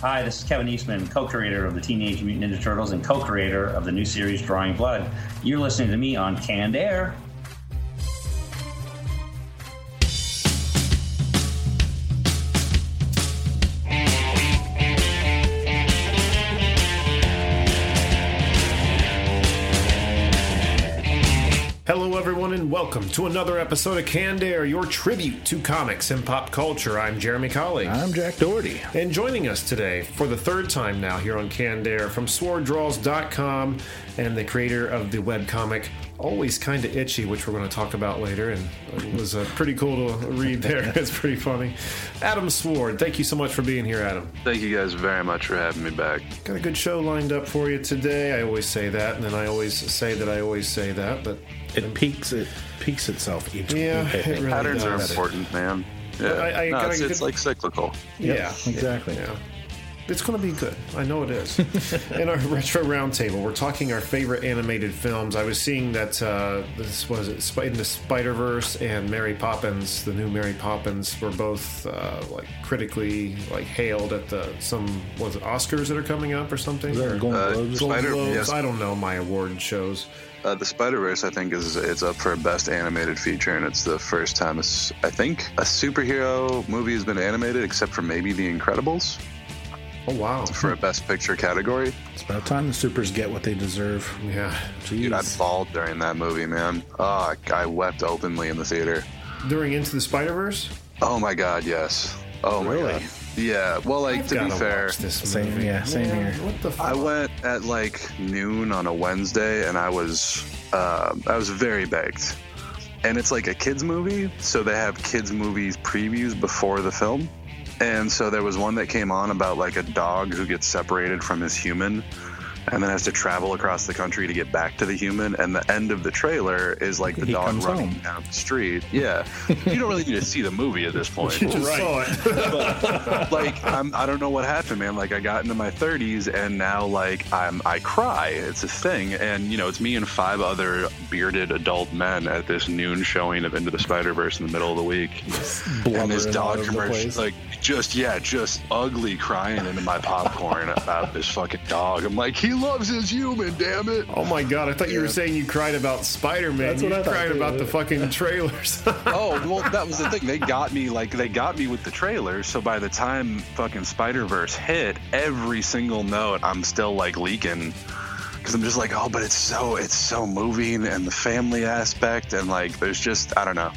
Hi, this is Kevin Eastman, co creator of the Teenage Mutant Ninja Turtles and co creator of the new series Drawing Blood. You're listening to me on Canned Air. Hello, everyone, and welcome to another episode of Canned Air, your tribute to comics and pop culture. I'm Jeremy Colley. I'm Jack Doherty. And joining us today for the third time now here on Canned Air from sworddraws.com and the creator of the webcomic Always Kinda Itchy, which we're going to talk about later. And it was uh, pretty cool to read there. it's pretty funny. Adam Sword, thank you so much for being here, Adam. Thank you guys very much for having me back. Got a good show lined up for you today. I always say that, and then I always say that I always say that, but It peaks it peaks itself each Yeah, week. It really Patterns are important, man. Yeah, I- I no, it's, it's like cyclical. yeah, exactly. Yeah. It's going to be good. I know it is. In our retro roundtable, we're talking our favorite animated films. I was seeing that uh, this was it Sp- in the Spider Verse and Mary Poppins, the new Mary Poppins, were both uh, like critically like hailed at the some was it Oscars that are coming up or something. Is that Or Golden Uh, Globes? Golden Spider- Globes? yes. I don't know my award shows. Uh, the Spider Verse, I think, is it's up for best animated feature, and it's the first time it's, I think a superhero movie has been animated, except for maybe The Incredibles, Oh wow! for a best picture category. It's about time the supers get what they deserve. Yeah, Dude, I Jeez. bawled during that movie, man. Oh, I, wept openly in the theater. during Into the Spider Verse. Oh my god, yes. Oh my Really? god. Yeah. Well, like to be fair, this Same- movie. yeah, same Man, here. What the? Fuck? I went at like noon on a Wednesday, and I was uh, I was very baked. And it's like a kids movie, so they have kids movies previews before the film. And so there was one that came on about like a dog who gets separated from his human and then has to travel across the country to get back to the human. And the end of the trailer is like the He dog running home. down the street. Yeah. you don't really need to see the movie at this point. you just saw it. like I'm, I don't know what happened, man. Like I got into my 30s and now like I'm I cry. It's a thing, and you know it's me and five other bearded adult men at this noon showing of Into the Spider Verse in the middle of the week, and this dog over the commercial, like just yeah, just ugly crying into my popcorn about this fucking dog. I'm like, he loves his human, damn it. Oh my god! I thought you were saying you cried about Spider Man. That's You what I thought, cried too. about the fucking trailers. Oh well, that was the thing. They got me like they got me with the trailers. So by the time fucking Spider Verse hit, every single note I'm still like leaking because I'm just like, oh, but it's so it's so moving and the family aspect and like there's just I don't know.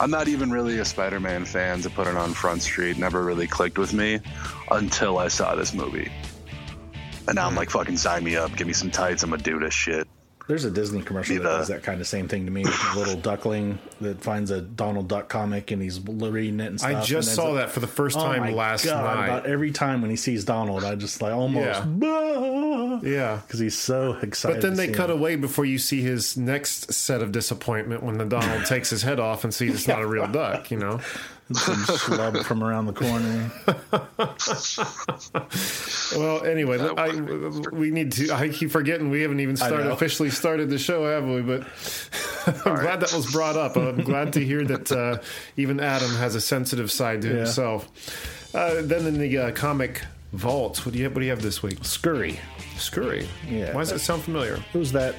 I'm not even really a Spider-Man fan to put it on Front Street. Never really clicked with me until I saw this movie. And now I'm like, fucking sign me up, give me some tights. I'm gonna do this shit. There's a Disney commercial that does that kind of same thing to me. With a little duckling that finds a Donald Duck comic and he's reading it and stuff. I just saw ends that for the first oh time oh last God, night. About every time when he sees Donald, I just like almost Yeah. yeah. because he's so excited. But then they cut him. away before you see his next set of disappointment when the Donald takes his head off and sees it's not a real duck, you know? some schlub from around the corner. Well, anyway, I, we need to. I keep forgetting we haven't even started officially started the show, have we? But I'm glad that was brought up. I'm glad to hear that uh, even Adam has a sensitive side to Yeah. himself. Uh, then in the uh, comic vault, what do you have, what do you have this week? Scurry. Scurry. Yeah. Why does that sound familiar? It was that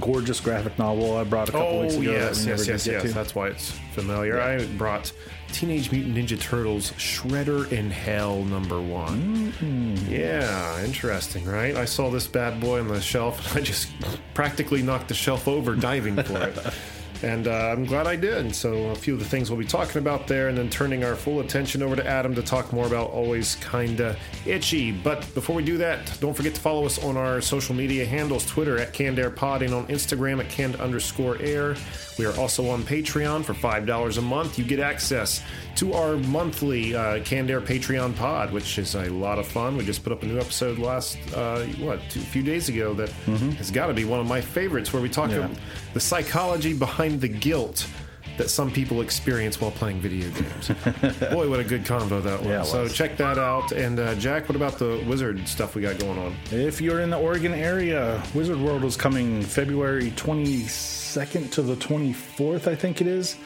gorgeous graphic novel I brought a couple Oh weeks ago. that yes, we yes, yes, yes. to. That's why it's familiar. I brought Teenage Mutant Ninja Turtles Shredder in Hell number one. Mm-hmm. Yeah, interesting, right? I saw this bad boy on the shelf and I just practically knocked the shelf over diving for it. And uh, I'm glad I did. So, a few of the things we'll be talking about there, and then turning our full attention over to Adam to talk more about Always Kinda Itchy. But before we do that, don't forget to follow us on our social media handles Twitter at Canned Air Pod and on Instagram at canned underscore air. We are also on Patreon for $5 a month. You get access to our monthly uh, Canned Air Patreon pod, which is a lot of fun. We just put up a new episode last, uh, what, two, a few days ago that has got to be one of my favorites where we talk Yeah. about the psychology behind the guilt that some people experience while playing video games. Boy, what a good convo that was. Yeah, it so check that out. And uh, Jack, what about the wizard stuff we got going on? If you're in the Oregon area, Wizard World is coming February 22nd to the 24th, I think it is.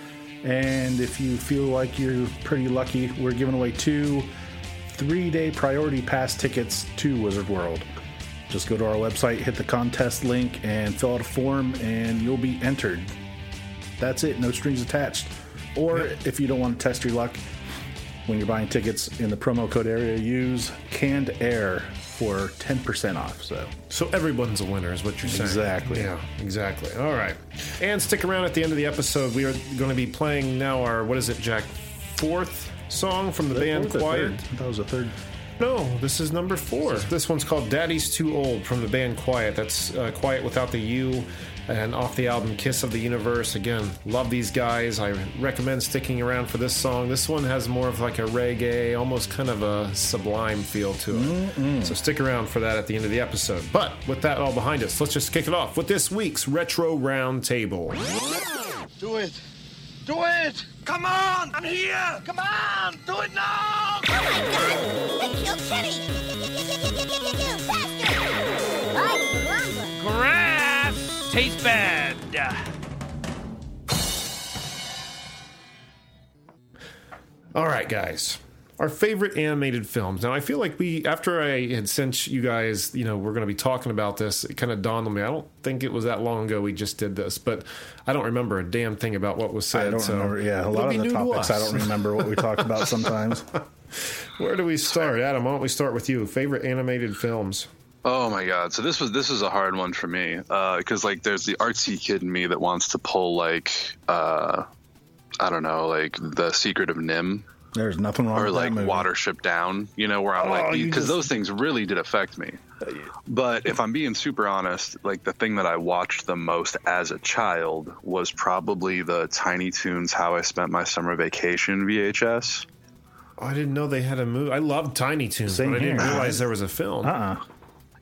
And if you feel like you're pretty lucky, we're giving away two three day priority pass tickets to Wizard World. Just go to our website, hit the contest link, and fill out a form, and you'll be entered. That's it, no strings attached. Or if you don't want to test your luck, when you're buying tickets in the promo code area, use canned air for 10% off. So So everyone's a winner, is what you're saying. Exactly. Yeah, exactly. All right. And stick around at the end of the episode. We are going to be playing now our, what is it, Jack? Fourth song from the band Qiet. That was a third. No, this is number four. This one's called Daddy's Too Old from the band Qiet. That's uh, Qiet without the U and off the album Kiss of the Universe. Again, love these guys. I recommend sticking around for this song. This one has more of like a reggae, almost kind of a sublime feel to it. So stick around for that at the end of the episode. But with that all behind us, let's just kick it off with this week's Retro Round Table. Do it. Do it. Come on. I'm here. Come on. Do it now. Oh my god! They killed Kenny! You Grass tastes bad. All right, guys. Our favorite animated films. Now, I feel like we, after I had sent you guys, you know, we're going to be talking about this, it kind of dawned on me. I don't think it was that long ago we just did this, but I don't remember a damn thing about what was said. I don't so remember. Yeah, a lot of the new to topics I don't remember what we talked about sometimes. Where do we start? Adam, why don't we start with you? Favorite animated films? Oh my god! So this was this is a hard one for me because like there's the artsy kid in me that wants to pull like uh, I don't know like the Secret of NIMH There's nothing wrong or with like that movie. Watership Down. You know where I'm Oh, like because just- those things really did affect me. But if I'm being super honest, like the thing that I watched the most as a child was probably the Tiny Toons How I Spent My Summer Vacation VHS. Oh, I didn't know they had a movie. I loved Tiny Toons, Same but I didn't realize there was a film. Uh-uh.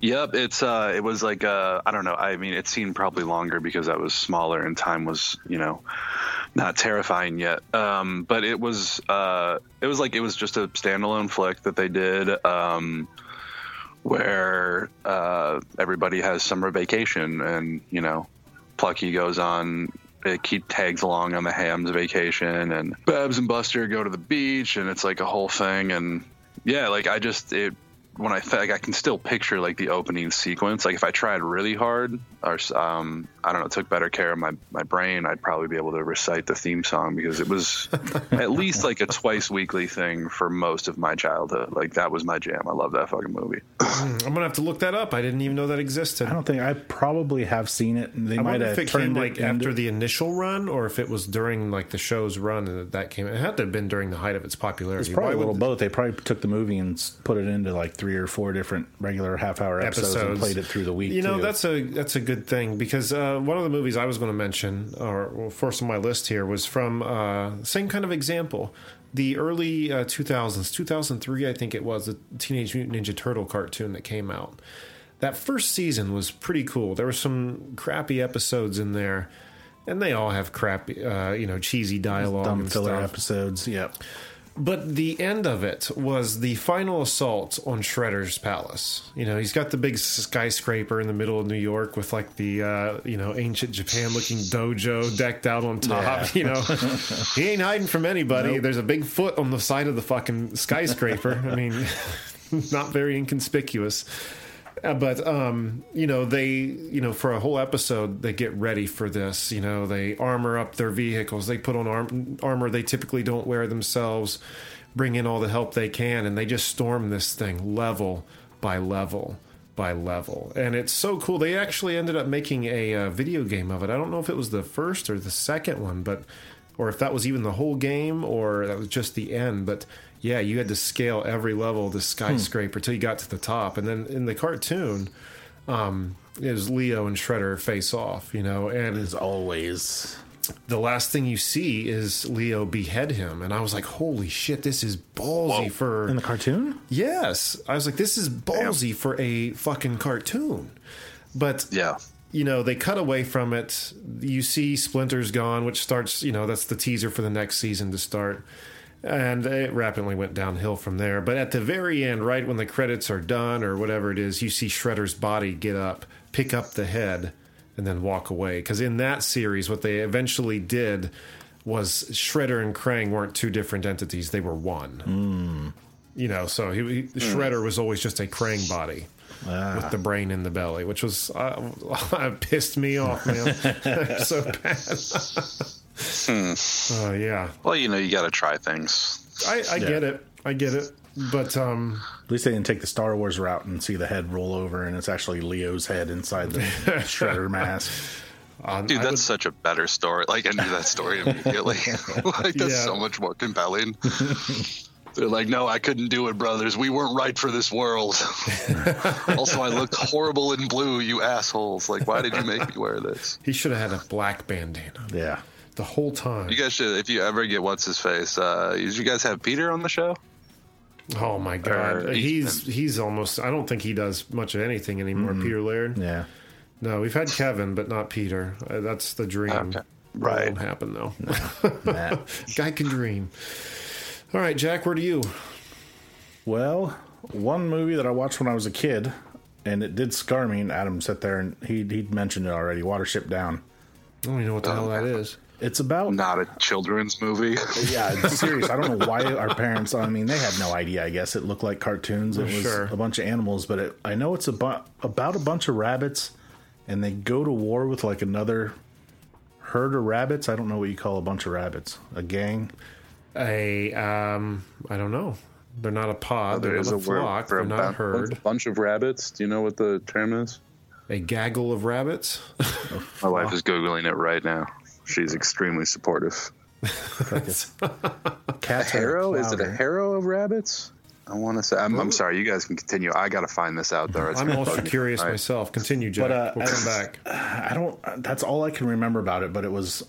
Yep, it's uh, it was like uh, I don't know. I mean, it seemed probably longer because I was smaller and time was, you know, not terrifying yet. Um, but it was uh, it was like it was just a standalone flick that they did, um, where uh, everybody has summer vacation, and you know, Plucky goes on. It keep tags along on the Hams vacation, and Babs and Buster go to the beach, and it's like a whole thing. And yeah, like I just it when I th- like I can still picture like the opening sequence. Like if I tried really hard, or um, I don't know, took better care of my my brain, I'd probably be able to recite the theme song because it was at least like a twice weekly thing for most of my childhood. Like that was my jam. I love that fucking movie. I'm gonna have to look that up. I didn't even know that existed. I don't think I probably have seen it. They I might have if it turned came like it into- after the initial run, or if it was during like the show's run and that came. It had to have been during the height of its popularity. It's probably Why a little would- both. They probably took the movie and put it into like three or four different regular half hour episodes, and played it through the week. You know, too. that's a that's a good thing because uh, one of the movies I was going to mention, or well, first on my list here, was from uh, same kind of example. The early uh, 2000s, 2003, I think it was, the Teenage Mutant Ninja Turtle cartoon that came out. That first season was pretty cool. There were some crappy episodes in there, and they all have crappy, uh, you know, cheesy dialogue dumb and filler stuff. episodes. Yep. But the end of it was the final assault on Shredder's palace. You know, he's got the big skyscraper in the middle of New York with like the uh, you know ancient Japan looking dojo decked out on top. You know, he ain't hiding from anybody. There's a big foot on the side of the fucking skyscraper. I mean, not very inconspicuous. Uh, but um, you know they you know for a whole episode they get ready for this you know they armor up their vehicles. They put on arm- armor they typically don't wear themselves bring in all the help they can and they just storm this thing level by level by level. And it's so cool. They actually ended up making a uh, video game of it. I don't know if it was the first or the second one but or if that was even the whole game or that was just the end but yeah you had to scale every level of the skyscraper till you got to the top and then in the cartoon um it was leo and shredder face off you know and As always. the last thing you see is leo behead him and i was like holy shit this is ballsy for In the cartoon? yes i was like this is ballsy for a fucking cartoon but Yeah. you know, they cut away from it. You see Splinter's gone, which starts, you know, that's the teaser for the next season to start. And it rapidly went downhill from there. But at the very end, right when the credits are done or whatever it is, you see Shredder's body get up, pick up the head, and then walk away. Because in that series, what they eventually did was Shredder and Krang weren't two different entities, they were one. You know, so he, he Shredder was always just a Krang body with the brain in the belly, which was uh, pissed me off, man. so bad. Oh yeah, Well, you know, you got to try things. I, I get it. I get it. But um, At least they didn't take the Star Wars route and see the head roll over, and it's actually Leo's head inside the Shredder mask. um, Dude, I that's would- such a better story. Like, I knew that story immediately. like, that's Yeah. so much more compelling. They're like, no, I couldn't do it, brothers. We weren't right for this world. also, I looked horrible in blue, you assholes. Like, why did you make me wear this? he should have had a black bandana Yeah. The whole time. You guys should, if you ever get what's his face, uh, did you guys have Peter on the show? Oh my god, Or he's he's almost. I don't think he does much of anything anymore. Peter Laird. Yeah. No, we've had Kevin, but not Peter. Uh, that's the dream. Okay. That Right. won't happen though. Matt. Guy can dream. All right, Jack. Where do you? Well, one movie that I watched when I was a kid, and it did scar me. And Adam sat there and he he'd mentioned it already. Watership Down. I don't even know what the hell that is. It's about Not a children's movie. yeah, it's serious. I don't know why our parents. I mean, they had no idea. I guess it looked like cartoons. It was Sure. a bunch of animals, but it, I know it's about about a bunch of rabbits, and they go to war with like another herd of rabbits. I don't know what you call a bunch of rabbits. A gang. A um, I don't know. They're not a pod. There They're is not a a flock. They're a not a bu- herd. bunch of rabbits. Do you know what the term is? A gaggle of rabbits. My wife is googling it right now. She's extremely supportive. Cats. Harrow? Is it a harrow? harrow of rabbits? I want to say. I'm, I'm sorry. You guys can continue. I got to find this out though. It's I'm also bug curious All right. myself. Continue, Jack. But, uh, we'll come back. I don't. That's all I can remember about it. But it was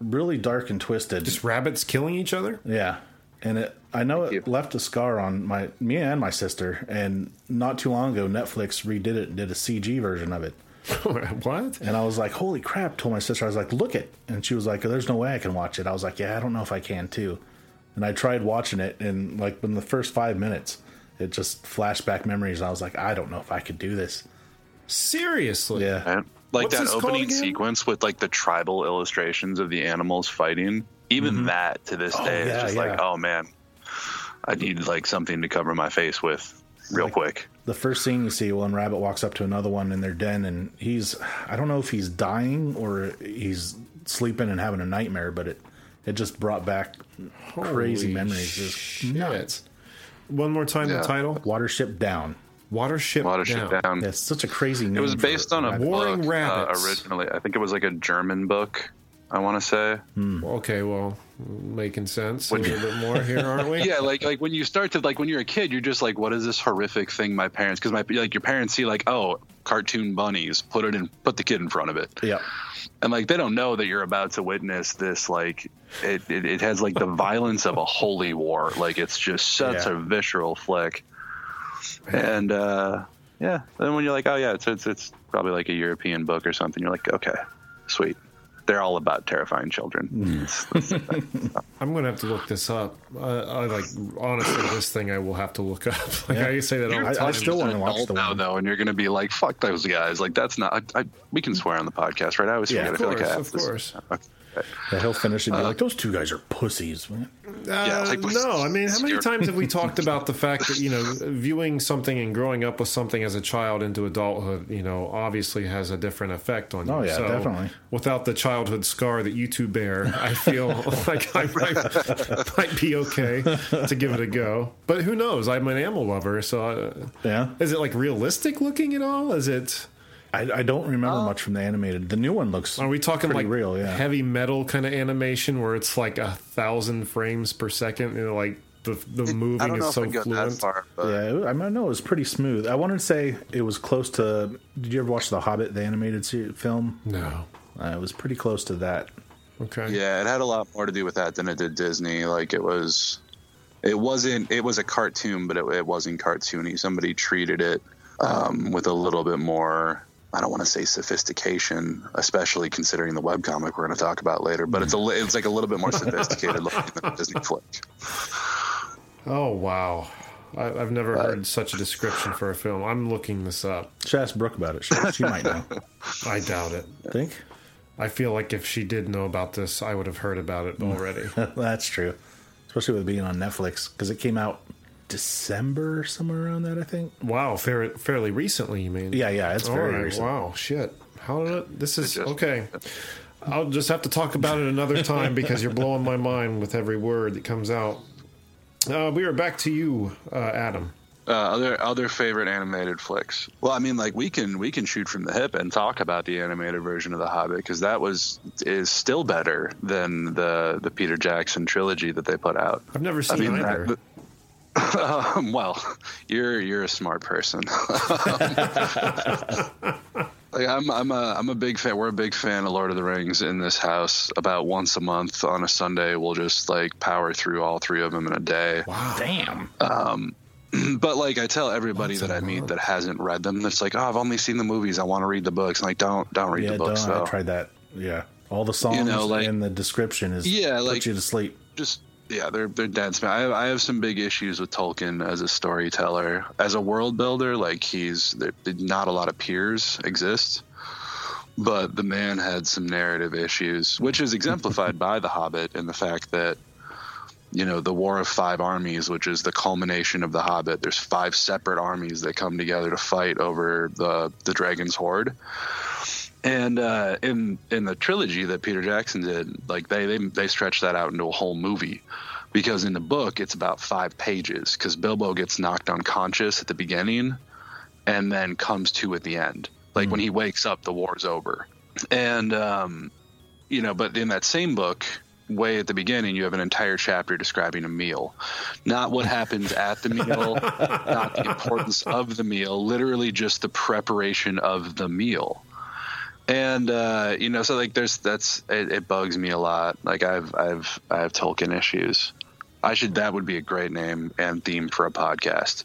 really dark and twisted. Just rabbits killing each other. Yeah, and it. I know it you. left a scar on my me and my sister. And not too long ago, Netflix redid it and did a CG version of it. what? And I was like, "Holy crap!" Told my sister, I was like, "Look it," and she was like, "There's no way I can watch it." I was like, "Yeah, I don't know if I can too." And I tried watching it, and like in the first five minutes, it just flashback memories. I was like, "I don't know if I could do this." Seriously? Yeah, Right? Like What's that opening sequence with like the tribal illustrations of the animals fighting. Even that to this day Mm-hmm. yeah, is just like, oh man, I need like something to cover my face with real Like- quick. The first scene you see, one rabbit walks up to another one in their den, and he's I don't know if he's dying or he's sleeping and having a nightmare, but it it just brought back crazy memories. Just Shit. One more time Yeah. the title. Watership down. Watership, Watership down. down. That's such a crazy name. It was based on a rabbit. Warring book uh, Rabbits. originally. I think it was like a German book. I want to say. Okay, well, making sense a little bit more here, aren't we? yeah like like when you start to like when you're a kid you're just like what is this horrific thing my parents because my like your parents see like oh cartoon bunnies put it in put the kid in front of it. Yeah, and like they don't know that you're about to witness this like it, it, it has like the violence of a holy war. Like it's just such Yeah. a visceral flick. And uh yeah. Then when you're like oh yeah it's, it's it's probably like a european book or something you're like okay sweet they're all about terrifying children I'm going to have to look this up. Uh, I like honestly, this thing I will have to look up. Like Yeah. I say that all the I- time. I still want to watch the now, one. though, and you're going to be like, "Fuck those guys!" Like that's not. I, I, we can swear on the podcast, right? I always Yeah, forget. of I feel like I have of this- course. Okay. Yeah, he'll finish Uh, and be like, "Those two guys are pussies." Yeah, Uh, like, no, I mean, how many scared. times have we talked about the fact that you know, viewing something and growing up with something as a child into adulthood, you know, obviously has a different effect on you. Oh, yeah, definitely. Without the childhood scar that you two bear, I feel like I might, might be okay to give it a go. But who knows? I'm an animal lover, so uh, Yeah, is it like realistic looking at all? Is it? I, I don't remember much from the animated. The new one looks. Are we talking like real? Yeah, heavy metal kind of animation where it's like a thousand frames per second? You know, like the the I moving don't know is if so we go that fluent. far, but yeah. it- I mean, no, it was pretty smooth. I want to say it was close to. Did you ever watch the Hobbit, the animated film? No. Uh, it was pretty close to that. Okay. yeah, it had a lot more to do with that than it did Disney. Like it was, it wasn't. It was a cartoon, but it, it wasn't cartoony. Somebody treated it um, with a little bit more. I don't want to say sophistication, especially considering the webcomic we're going to talk about later. But it's a it's like a little bit more sophisticated looking than a Disney flick. Oh wow. I, I've never heard such a description for a film. I'm looking this up. Should ask Brooke about it. She, she might know. I doubt it. Think I feel like if she did know about this, I would have heard about it already. that's true, especially with being on Netflix because it came out December, somewhere around that, I think. Wow, fair, fairly recently, you mean? Yeah, yeah, it's All very right, recent. Wow, shit. How did it? This is okay. I'll just have to talk about it another time because you're blowing my mind with every word that comes out. Uh, we are back to you, uh, Adam. Uh, other other favorite animated flicks. Well, I mean, like we can we can shoot from the hip and talk about the animated version of The Hobbit because that was is still better than the the Peter Jackson trilogy that they put out. I've never I seen mean, either. that, um, well, you're you're a smart person. like I'm I'm a I'm a big fan. We're a big fan of Lord of the Rings in this house. About once a month on a Sunday, we'll just like power through all three of them in a day. Wow, Damn. But like I tell everybody that I meet that hasn't read them, that's like, oh, I've only seen the movies. I want to read the books. I'm like, don't don't read Yeah, the books don't. I tried that. Yeah. All the songs know, like- and the description is Yeah, put like- you to sleep. just yeah, they're they're dead. smack. I have, I have some big issues with Tolkien as a storyteller, as a world builder. Like he's there, not a lot of peers exist, but the man had some narrative issues, which is exemplified by The Hobbit and the fact that you know the War of Five Armies, which is the culmination of The Hobbit. There's five separate armies that come together to fight over the the Dragon's Hoard. And uh, in in the trilogy that Peter Jackson did, like they they they stretched that out into a whole movie, because in the book it's about five pages. Because Bilbo gets knocked unconscious at the beginning, and then comes to at the end. Like when he wakes up, the war's over. And um, you know, but in that same book, way at the beginning, you have an entire chapter describing a meal, not what happens at the meal, not the importance of the meal, literally just the preparation of the meal and uh, you know, so like there's that's it, it bugs me a lot. Like I've I've I have Tolkien issues. I should that would be a great name and theme for a podcast.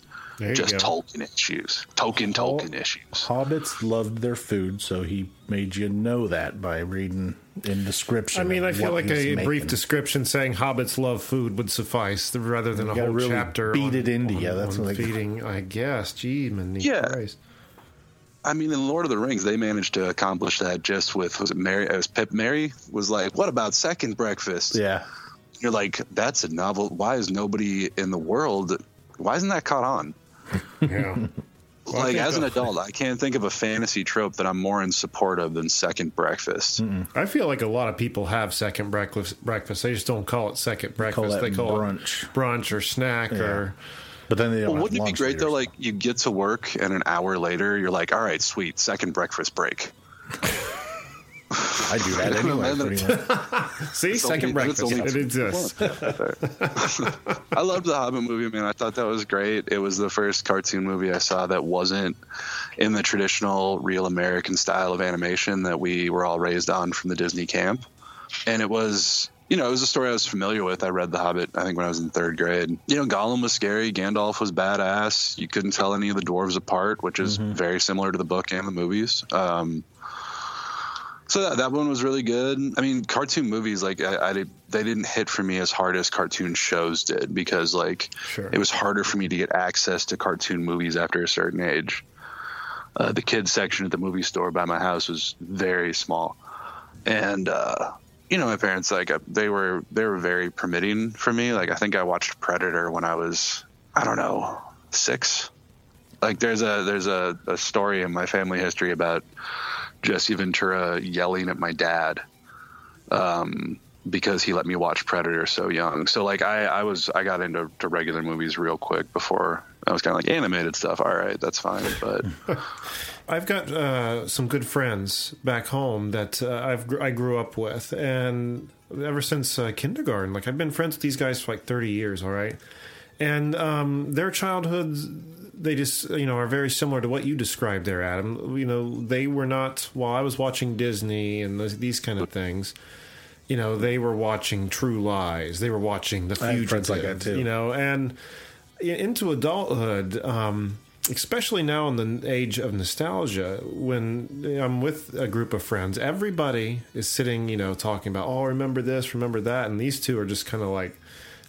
Just go. Tolkien issues, Tolkien Tolkien issues. Hobbits loved their food, so he made you know that by reading in description. I mean, I feel like he's a brief description saying hobbits love food would suffice rather than a whole really chapter. beat on- it into on- you. That's on like- feeding. I guess. Gee, man, Yeah. Christ. I mean, in Lord of the Rings, they managed to accomplish that just with was it Merry? It was Pip. Merry was like, "What about second breakfast?" Yeah. You're like, "That's a novel. Why is nobody in the world? Why isn't that caught on?" Yeah. Well, like as an the- adult, I can't think of a fantasy trope that I'm more in support of than second breakfast. I feel like a lot of people have second breakfast. Breakfast. They just don't call it second breakfast. that they call it brunch. it brunch or snack or. But then they don't Well, have wouldn't it be great though? Like you get to work and an hour later, you're like, "All right, sweet, second breakfast break." I do that anyway. Pretty it's- much. See, It's second only- it's breakfast. only It exists. I loved the Hobbit movie, man. I thought that was great. It was the first cartoon movie I saw that wasn't in the traditional real American style of animation that we were all raised on from the Disney camp. And it was, you know, it was a story I was familiar with. I read The Hobbit, I think, when I was in third grade. You know, Gollum was scary. Gandalf was badass. You couldn't tell any of the dwarves apart, which is very similar to the book and the movies. Um, so that, that one was really good. I mean, cartoon movies like I, I did, they didn't hit for me as hard as cartoon shows did because like Sure. it was harder for me to get access to cartoon movies after a certain age. Uh, the kids section at the movie store by my house was very small, and uh, you know my parents like uh, they were they were very permitting for me. Like I think I watched Predator when I was I don't know six. Like there's a there's a, a story in my family history about Jesse Ventura yelling at my dad um, because he let me watch Predator so young. So like I, I was I got into to regular movies real quick before I was kind of like animated stuff. All right, that's fine, but I've got uh, some good friends back home that uh, I've gr- I grew up with, and ever since uh, kindergarten, like I've been friends with these guys for like thirty years. All right, and um, their childhoods, they just you know are very similar to what you described there, Adam. You know, they were not while I was watching Disney and those, these kind of things. You know, they were watching True Lies. They were watching The I have Fugitive. friends like that, too. You know, and into adulthood, um, especially now in the age of nostalgia, when I'm with a group of friends, everybody is sitting, you know, talking about, oh, remember this, remember that, and these two are just kind of like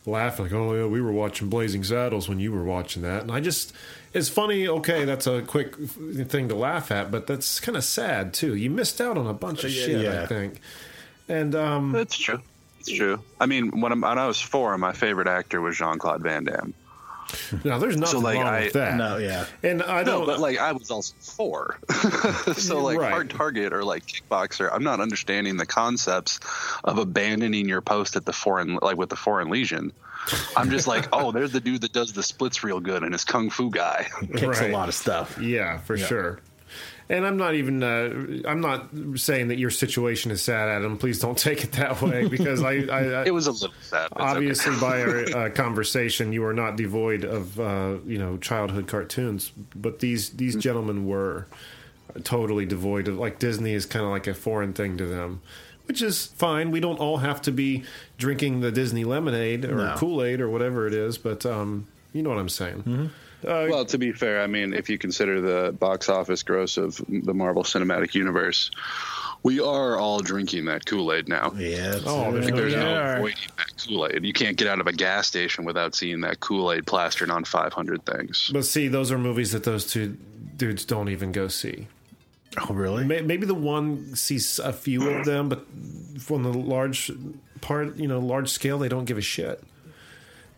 laughing, like, oh yeah, we were watching Blazing Saddles when you were watching that, and I just. It's funny, okay, that's a quick thing to laugh at, but that's kind of sad too. You missed out on a bunch of shit, I think. And um, it's true. It's true. I mean, when, I'm, when I was four, my favorite actor was Jean Claude Van Damme. Now, there's nothing like, wrong I- with that. No, yeah. And I No, don't. but like I was also four, so like Right. hard target or like kickboxer. I'm not understanding the concepts of abandoning your post at the foreign, like with the foreign legion. I'm just like, oh, there's the dude that does the splits real good and is kung fu guy. Kicks Right. a lot of stuff. Yeah, for sure. And I'm not even. Uh, I'm not saying that your situation is sad, Adam. Please don't take it that way, because I. I, I It was a little sad. but it's okay. obviously, by our uh, conversation, you are not devoid of uh, you know childhood cartoons, but these these gentlemen were totally devoid of. Like Disney is kind of like a foreign thing to them. Which is fine. We don't all have to be drinking the Disney lemonade or No. Kool Aid or whatever it is, but um, you know what I'm saying. Uh, well, to be fair, I mean, if you consider the box office gross of the Marvel Cinematic Universe, we are all drinking that Kool Aid now. Yeah. it's- Oh, Like, there's no yeah. avoiding that Kool Aid. You can't get out of a gas station without seeing that Kool Aid plastered on 500 things. But see, those are movies that those two dudes don't even go see. Oh, really? Maybe the one sees a few of them, but from the large part, you know, large scale, they don't give a shit.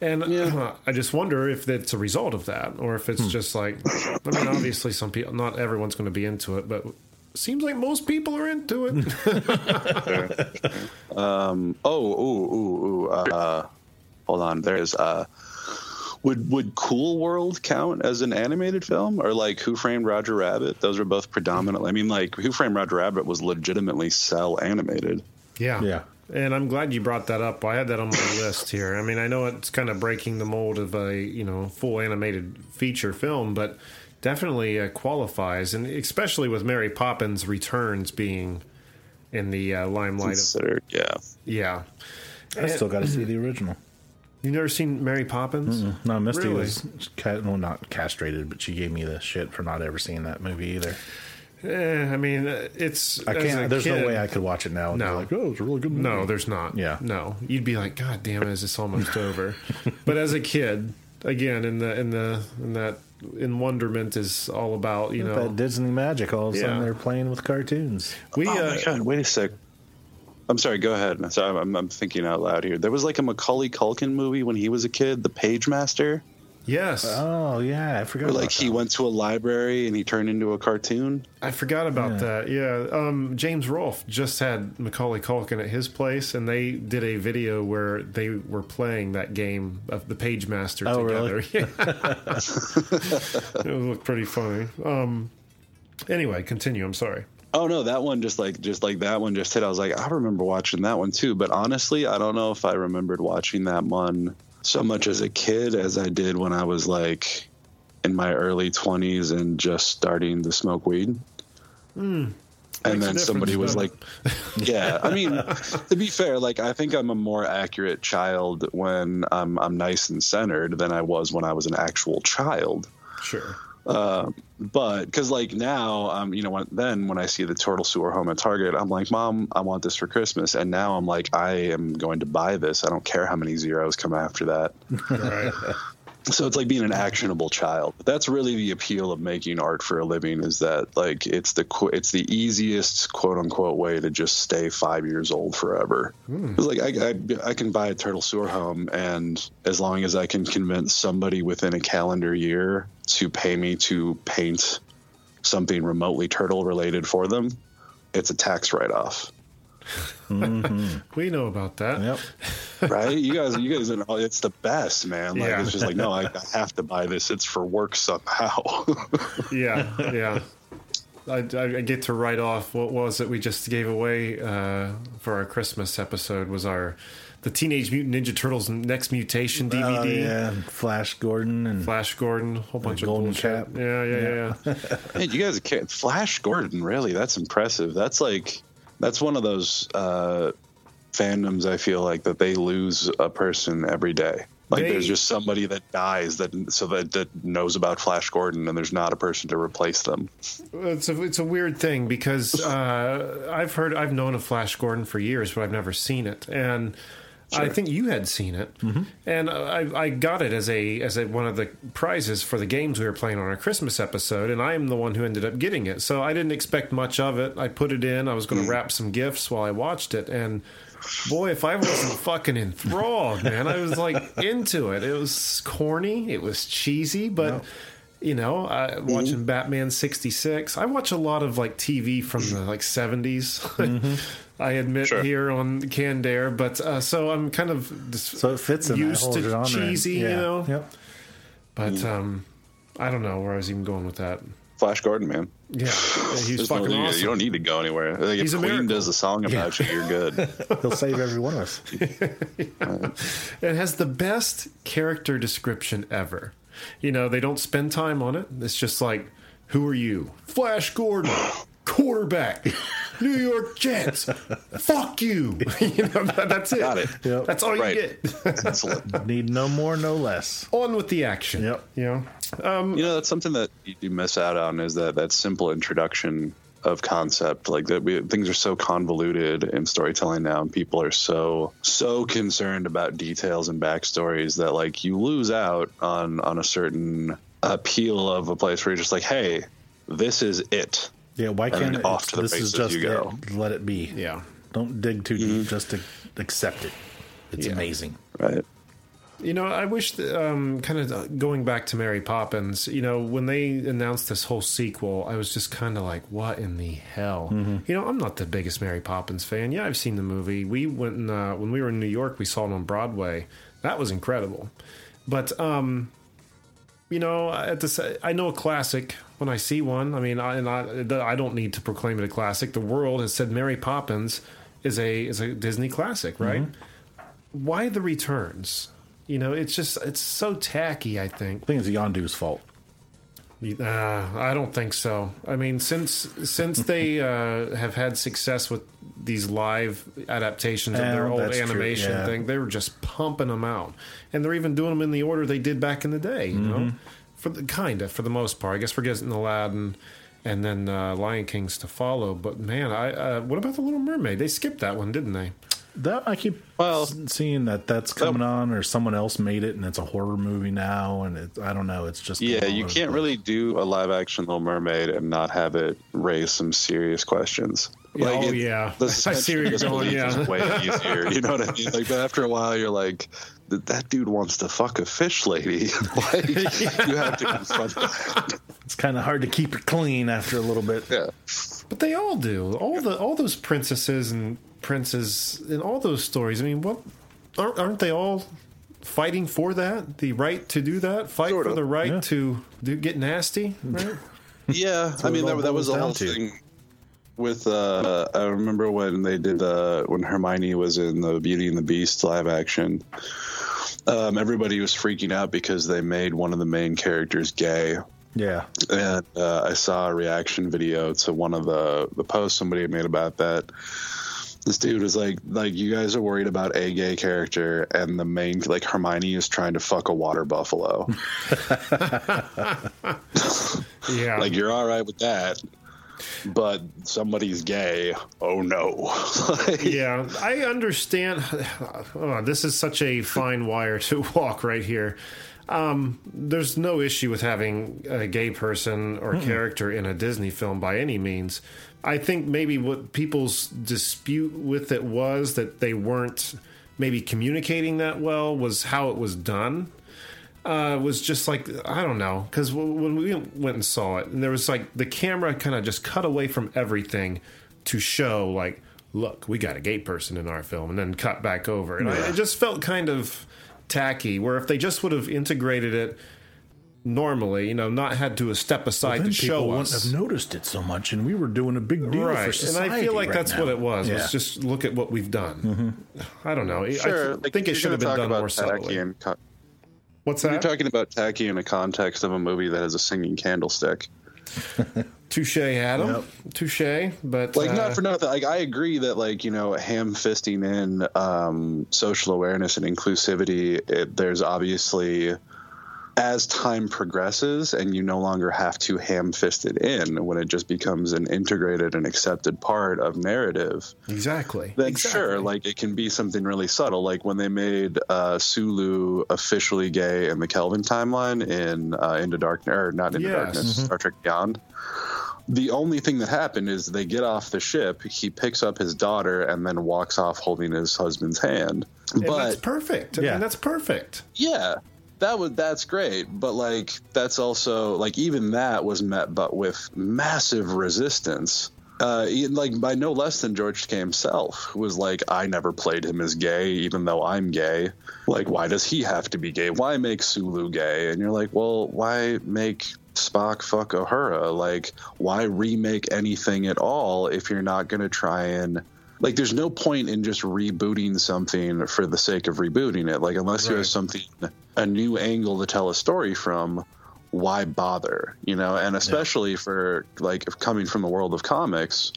And I just wonder if that's a result of that, or if it's just like, I mean, obviously, some people, not everyone's going to be into it, but seems like most people are into it. um, Oh, ooh, ooh, ooh. Uh, hold on. There's uh, would would Cool World count as an animated film, or like Who Framed Roger Rabbit? Those are both predominantly. I mean, like Who Framed Roger Rabbit was legitimately cel animated. yeah. Yeah. And I'm glad you brought that up. I had that on my list here. I mean, I know it's kind of breaking the mold of a you know full animated feature film, but definitely uh, qualifies, and especially with Mary Poppins Returns being in the uh, limelight. Of, Considered, yeah. yeah, I still got to see the original. you never seen Mary Poppins? No, Misty Really? was well, not castrated, but she gave me the shit for not ever seeing that movie either. Eh, I mean, uh, it's I can't. There's kid- no way I could watch it now. and be No. like oh, it's a really good movie. No, there's not. Yeah. no. You'd be like, God damn it, is this almost over? But as a kid, again, in the in the in that in wonderment is all about you know that Disney magic. All of a sudden, Yeah. they're playing with cartoons. we oh uh, my god! Wait a sec. I'm sorry. Go ahead. Sorry, I'm, I'm thinking out loud here. There was like a Macaulay Culkin movie when he was a kid, The Page Master, yes, Oh yeah, I forgot. where about like he went to a library and he turned into a cartoon. I forgot about Yeah. that. Yeah, um, James Rolfe just had Macaulay Culkin at his place, and they did a video where they were playing that game of the Page Master Oh, together. really? it looked pretty funny. Um, anyway, continue. I'm sorry. Oh no, that one just like just like that one just hit. I was like, I remember watching that one too. But honestly, I don't know if I remembered watching that one so much as a kid as I did when I was like in my early twenties and just starting to smoke weed. and Hmm. Makes a then somebody was like, "Yeah." I mean, to be fair, like I think I'm a more accurate child when I'm I'm nice and centered than I was when I was an actual child Sure. But because like now um you know when, then when i see the turtle sewer home at target i'm like mom i want this for christmas. And now i'm like i am going to buy this. I don't care how many zeros come after that. Right. so it's like being an actionable child. That's really the appeal of making art for a living is that like it's the qu- it's the easiest quote unquote way to just stay five years old forever. Hmm. It's like I, I, I can buy a turtle sewer home and as long as i can convince somebody within a calendar year to pay me to paint something remotely turtle related for them it's a tax write-off we know about that. Yep. right you guys you guys know it's the best man like Yeah. it's just like no I, I have to buy this it's for work somehow Yeah, yeah. I, I get to write off what was it we just gave away uh, for our Christmas episode was our the Teenage Mutant Ninja Turtles Next Mutation DVD. Oh, yeah, Flash Gordon and Flash Gordon, a whole bunch of Golden bullshit. Cap. Yeah, yeah, yeah. yeah. Man, you guys can't Flash Gordon, really? That's impressive. That's like that's one of those uh, fandoms. I feel like that they lose a person every day. Like They- there's just somebody that dies that so that, that knows about Flash Gordon, and there's not a person to replace them. It's a it's a weird thing because uh, I've heard I've known of Flash Gordon for years, but I've never seen it. And I think you had seen it, mm-hmm. and uh, I, I got it as a as a, one of the prizes for the games we were playing on our Christmas episode, and I am the one who ended up getting it. So I didn't expect much of it. I put it in. I was going to mm. wrap some gifts while I watched it, and boy, if I wasn't fucking enthralled, man, I was like into it. It was corny. It was cheesy, but. You know, I, watching mm-hmm. Batman '66. I watch a lot of like TV from the like '70s. I admit Sure. here on Canned Air, but uh, so I'm kind of just So it fits in used that whole to genre. cheesy, you know. Yep. But um, I don't know where I was even going with that. Flash Gordon, man. Yeah, he's There's no- fucking you, awesome. you don't need to go anywhere. Like, He's a if Queen miracle. does a song about you, you're good. He'll save every one of us. It has the best character description ever. You know, they don't spend time on it. It's just like, who are you? Flash Gordon, quarterback, New York Jets. Fuck you. you know, that- that's it. Got it. Yep. That's all you get. Excellent. Need no more, no less. on with the action. Yep. You know, um, You know, that's something that you you miss out on is that that simple introduction of concept. Like that, we, things are so convoluted in storytelling now, and people are so so concerned about details and backstories that like you lose out on on a certain appeal of a place where you're just like, hey, this is it. Yeah, why And can't then it, off to the this is just you go. it. Let it be. yeah. Don't dig too deep. Just to accept it. It's Yeah. amazing. Right. You know, I wish, that, um, kind of going back to Mary Poppins, you know, when they announced this whole sequel, I was just kind of like, what in the hell? You know, I'm not the biggest Mary Poppins fan. Yeah, I've seen the movie. We went, and, uh, when we were in New York, we saw it on Broadway. That was incredible. But, um, you know, at the I know a classic when I see one. I mean, I, and I, I don't need to proclaim it a classic. The world has said Mary Poppins is a is a Disney classic, right? Why the returns? You know, it's just it's so tacky. I think. I think it's Yondu's fault. Uh, I don't think so. I mean, since since they uh, have had success with these live adaptations of their Well, old animation yeah. thing, they were just pumping them out, and they're even doing them in the order they did back in the day. You know, Mm-hmm. For the kind of for the most part. I guess we're getting Aladdin and then uh, Lion King's to follow. But man, I uh, what about the Little Mermaid? They skipped that one, didn't they? That I keep Well- seeing that that's coming on, or someone else made it, and it's a horror movie now, and it, I don't know. It's just Yeah, you can't place. really do a live action Little Mermaid and not have it raise some serious questions. Yeah, oh, it- yeah. the I see where you're going, yeah. way easier. You know what I mean? Like, but after a while, you're like, that that dude wants to fuck a fish lady. like, you have to confront that. It's kind of hard to keep it clean after a little bit. Yeah, But they all do. All the all those princesses and princes in all those stories. I mean, what aren't, aren't they all fighting for that? The right to do that, fight Sort for of, the right yeah. to do get nasty, right? yeah. I mean, that, that was the whole down to. thing. With uh, I remember when they did uh, when Hermione was in the Beauty and the Beast live action. Um, everybody was freaking out because they made one of the main characters gay. Yeah, and uh, I saw a reaction video to one of the the posts somebody had made about that. This dude was like, like you guys are worried about a gay character, and the main like Hermione is trying to fuck a water buffalo. Yeah, like you're all right with that, but somebody's gay. Oh no! Yeah. I understand. Oh, this is such a fine wire to walk right here. Um, there's no issue with having a gay person or character in a Disney film by any means. I think maybe what people's dispute with it was that they weren't maybe communicating that well was how it was done. Uh, was just like I don't know because when we went and saw it, and there was like the camera kind of just cut away from everything to show like, look, we got a gay person in our film, and then cut back over, and I, it just felt kind of tacky. Where if they just would have integrated it normally, you know, not had to step aside then to people show wouldn't us. have noticed it so much, and we were doing a big deal for Right, and. I feel like right that's now. what it was. Yeah. Was just look at what we've done. I don't know. I th- like, think it should have been done more subtly. and co- What's You're talking about tacky in the context of a movie that has a singing candlestick. Touche, Adam. Touche. But like uh, not for nothing like i agree that like you know ham fisting in um social awareness and inclusivity it, there's obviously as time progresses and you no longer have to ham fist it in when it just becomes an integrated and accepted part of narrative Exactly. then exactly. sure like it can be something really subtle like when they made uh, sulu officially gay in the kelvin timeline in uh, into darkness or not into Yes. darkness star trek beyond the only thing that happened is they get off the ship he picks up his daughter and then walks off holding his husband's hand And that's perfect. I Yeah. mean, that's perfect. yeah that would that's great but like that's also like even that was met but with massive resistance. Uh like by no less than george takei himself who was like i never played him as gay even though i'm gay. Like why does he have to be gay? Why make sulu gay? And you're like well why make spock fuck uhura? Like why remake anything at all if you're not going to try and like there's no point in just rebooting something for the sake of rebooting it. Like unless you have something a new angle to tell a story from why bother you know? And especially for like coming from the world of comics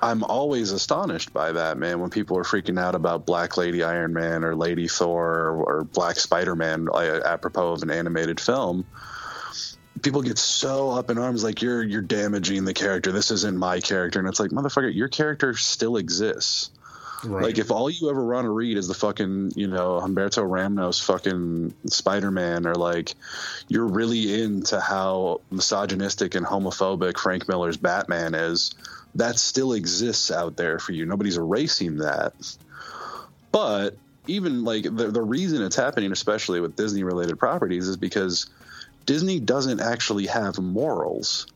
i'm always astonished by that man when people are freaking out about black lady iron man or lady thor or, or black spider-man like, apropos of an animated film people get so up in arms like you're you're damaging the character this isn't my character and it's like motherfucker your character still exists Right. like if all you ever want to read is the fucking you know Humberto Ramos fucking Spider Man or like you're really into how misogynistic and homophobic Frank Miller's Batman is, that still exists out there for you. Nobody's erasing that. But even like the the reason it's happening, especially with Disney related properties, is because Disney doesn't actually have morals.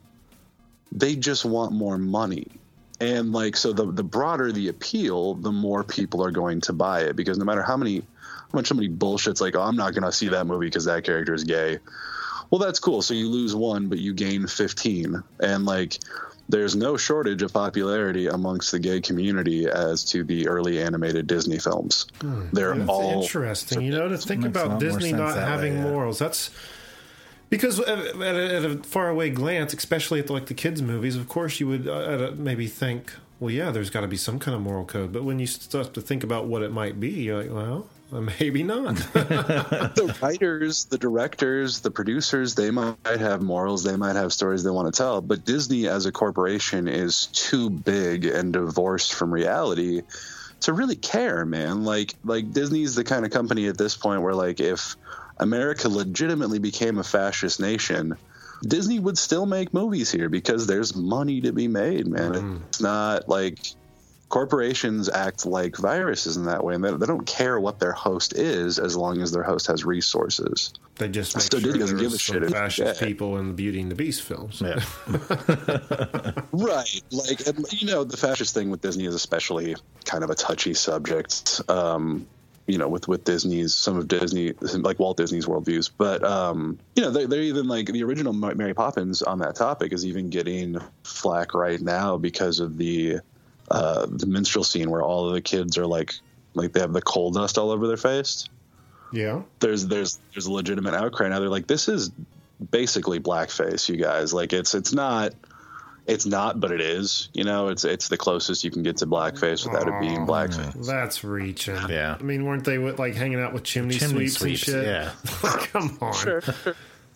They just want more money and like so the the broader the appeal the more people are going to buy it because no matter how many how much somebody bullshits like oh i'm not going to see that movie because that character is gay well that's cool so you lose one but you gain 15 and like there's no shortage of popularity amongst the gay community as to the early animated disney films hmm. they're That's all interesting. You know, to think about Disney sense not that having way, yeah. morals. That's because at, at, a, at a faraway glance, especially at like the kids' movies, of course you would uh, uh, maybe think, well, yeah, there's got to be some kind of moral code. But when you start to think about what it might be, you're like, well, uh, maybe not. the writers, the directors, the producers, they might have morals, they might have stories they want to tell, but Disney as a corporation is too big and divorced from reality to really care, man. Like like Disney's the kind of company at this point where like if America legitimately became a fascist nation, Disney would still make movies here because there's money to be made, man. It's not like corporations act like viruses in that way, and they, they don't care what their host is as long as their host has resources. they just make Still sure Disney doesn't give a shit if- fascist yeah. people in the Beauty and the Beast films. Yeah. Right. Like, you know, the fascist thing with Disney is especially kind of a touchy subject. Um, you know, with with Disney's some of Disney, like Walt Disney's worldviews, but um, you know, they're, they're even like the original Mary Poppins on that topic is even getting flack right now because of the uh, the minstrel scene where all of the kids are like like they have the coal dust all over their face. Yeah. There's there's there's a legitimate outcry now. They're like, this is basically blackface, you guys. Like it's it's not it's not, but it is. You know, it's it's the closest you can get to blackface without it being blackface. That's reaching. Yeah. I mean, weren't they with, like hanging out with chimney, Chimney sweeps, sweeps, and shit? yeah. Come on. Sure,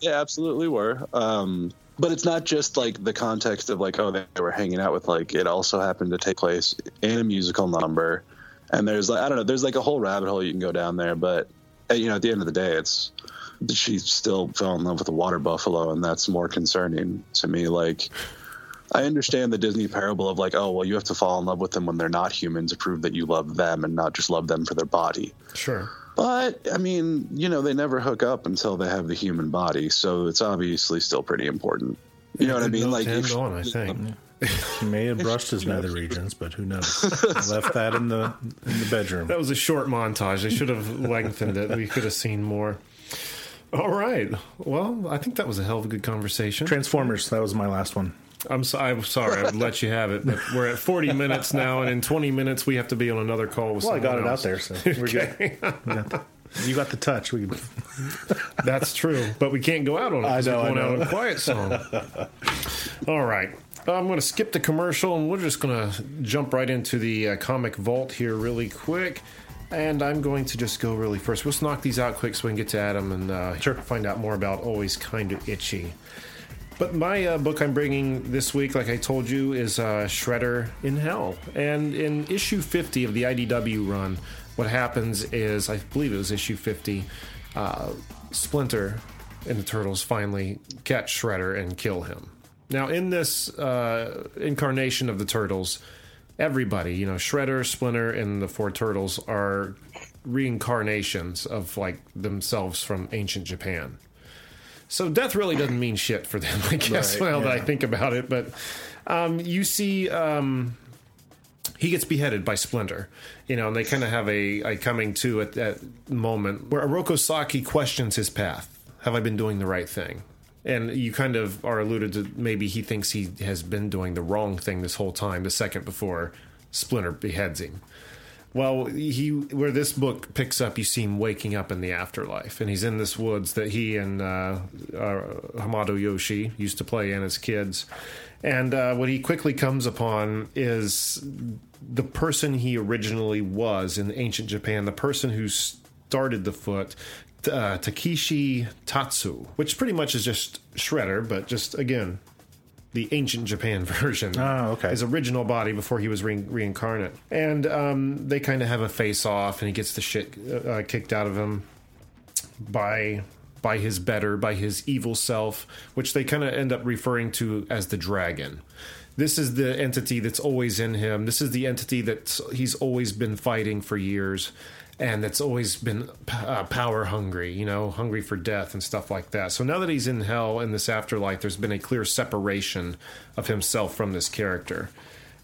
they absolutely were. Um, but it's not just like the context of like, oh, they were hanging out with like it also happened to take place in a musical number, and there's like I don't know, there's like a whole rabbit hole you can go down there. But uh, you know, at the end of the day, it's she still fell in love with a water buffalo, and that's more concerning to me. Like. I understand the Disney parable of like, oh, well, you have to fall in love with them when they're not human to prove that you love them and not just love them for their body. Sure. But I mean, you know, they never hook up until they have the human body, so it's obviously still pretty important. You know what I mean? Like, to end if- on, I think. He may have brushed his nether regions, but who knows? Left that in the in the bedroom. That was a short montage. They should have lengthened it. We could have seen more. All right. Well, I think that was a hell of a good conversation. Transformers. That was my last one. I'm, so, I'm sorry. I'd let you have it, but we're at 40 minutes now, and in 20 minutes we have to be on another call with Well, I got it out there, so we're good. Okay. You got the touch. We That's true, but we can't go out on it. I know, We're I going out on a quiet song. All right. I'm going to skip the commercial and we're just going to jump right into the uh, comic vault here really quick. And I'm going to just go really first. Let's knock these out quick so we can get to Adam and uh, Sure. find out more about Always Kind of Itchy. But my uh, book I'm bringing this week, like I told you, is uh, Shredder in Hell. And in issue 50 of the IDW run, what happens is, I believe it was issue 50, uh, Splinter and the Turtles finally catch Shredder and kill him. Now, in this uh, incarnation of the Turtles, everybody, you know, Shredder, Splinter, and the four Turtles are reincarnations of like themselves from ancient Japan. So death really doesn't mean shit for them, I guess. Right, now that I think about it, but um, you see, um, he gets beheaded by Splinter, you know, and they kind of have a, a coming to at that moment where Oroku Saki questions his path. Have I been doing the right thing? And you kind of are alluded to maybe he thinks he has been doing the wrong thing this whole time, the second before Splinter beheads him. Well, he where this book picks up, you see him waking up in the afterlife, and he's in this woods that he and uh, uh, Hamato Yoshi used to play in as kids. And uh, what he quickly comes upon is the person he originally was in ancient Japan, the person who started the foot, uh, Takeshi Tatsu, which pretty much is just Shredder, but just again the ancient Japan version. Oh, okay. His original body before he was re- reincarnate. And um, they kind of have a face off, and he gets the shit uh, kicked out of him by by his better, by his evil self, which they kind of end up referring to as the dragon. This is the entity that's always in him. This is the entity that he's always been fighting for years, and that's always been uh, power hungry, you know, hungry for death and stuff like that. So now that he's in hell in this afterlife, there's been a clear separation of himself from this character.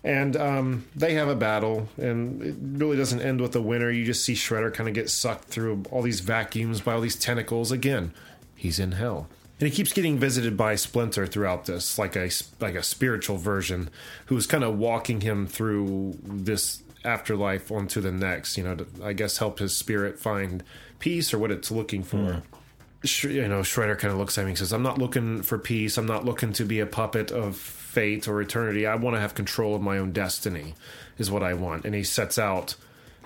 And um, they have a battle, and it really doesn't end with a winner. You just see Shredder kind of get sucked through all these vacuums by all these tentacles. Again, he's in hell. And he keeps getting visited by Splinter throughout this, like a like a spiritual version, who's kind of walking him through this afterlife onto the next. You know, to, I guess help his spirit find peace or what it's looking for. Hmm. Sh- you know, Shredder kind of looks at me and says, "I'm not looking for peace. I'm not looking to be a puppet of fate or eternity. I want to have control of my own destiny, is what I want." And he sets out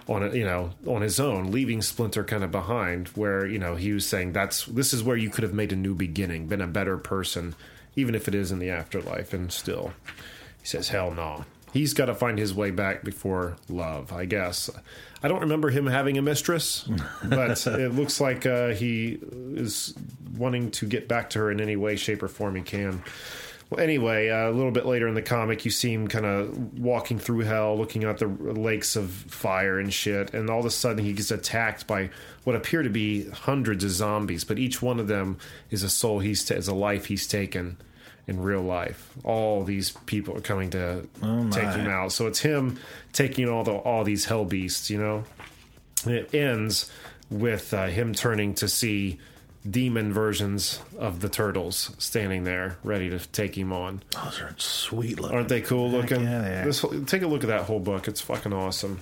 on it, you know, on his own, leaving Splinter kind of behind. Where you know he was saying, "That's this is where you could have made a new beginning, been a better person, even if it is in the afterlife." And still, he says, "Hell no." He's got to find his way back before love, I guess. I don't remember him having a mistress, but it looks like uh, he is wanting to get back to her in any way, shape, or form he can. Well, anyway, uh, a little bit later in the comic, you see him kind of walking through hell, looking at the lakes of fire and shit, and all of a sudden he gets attacked by what appear to be hundreds of zombies, but each one of them is a soul he's ta- is a life he's taken in real life. All these people are coming to take him out. So it's him taking all the all these hell beasts, you know. And it ends with uh, him turning to see demon versions of the turtles standing there, ready to take him on. Those are sweet looking. Aren't they cool looking? yeah, they are. This take a look at that whole book. It's fucking awesome.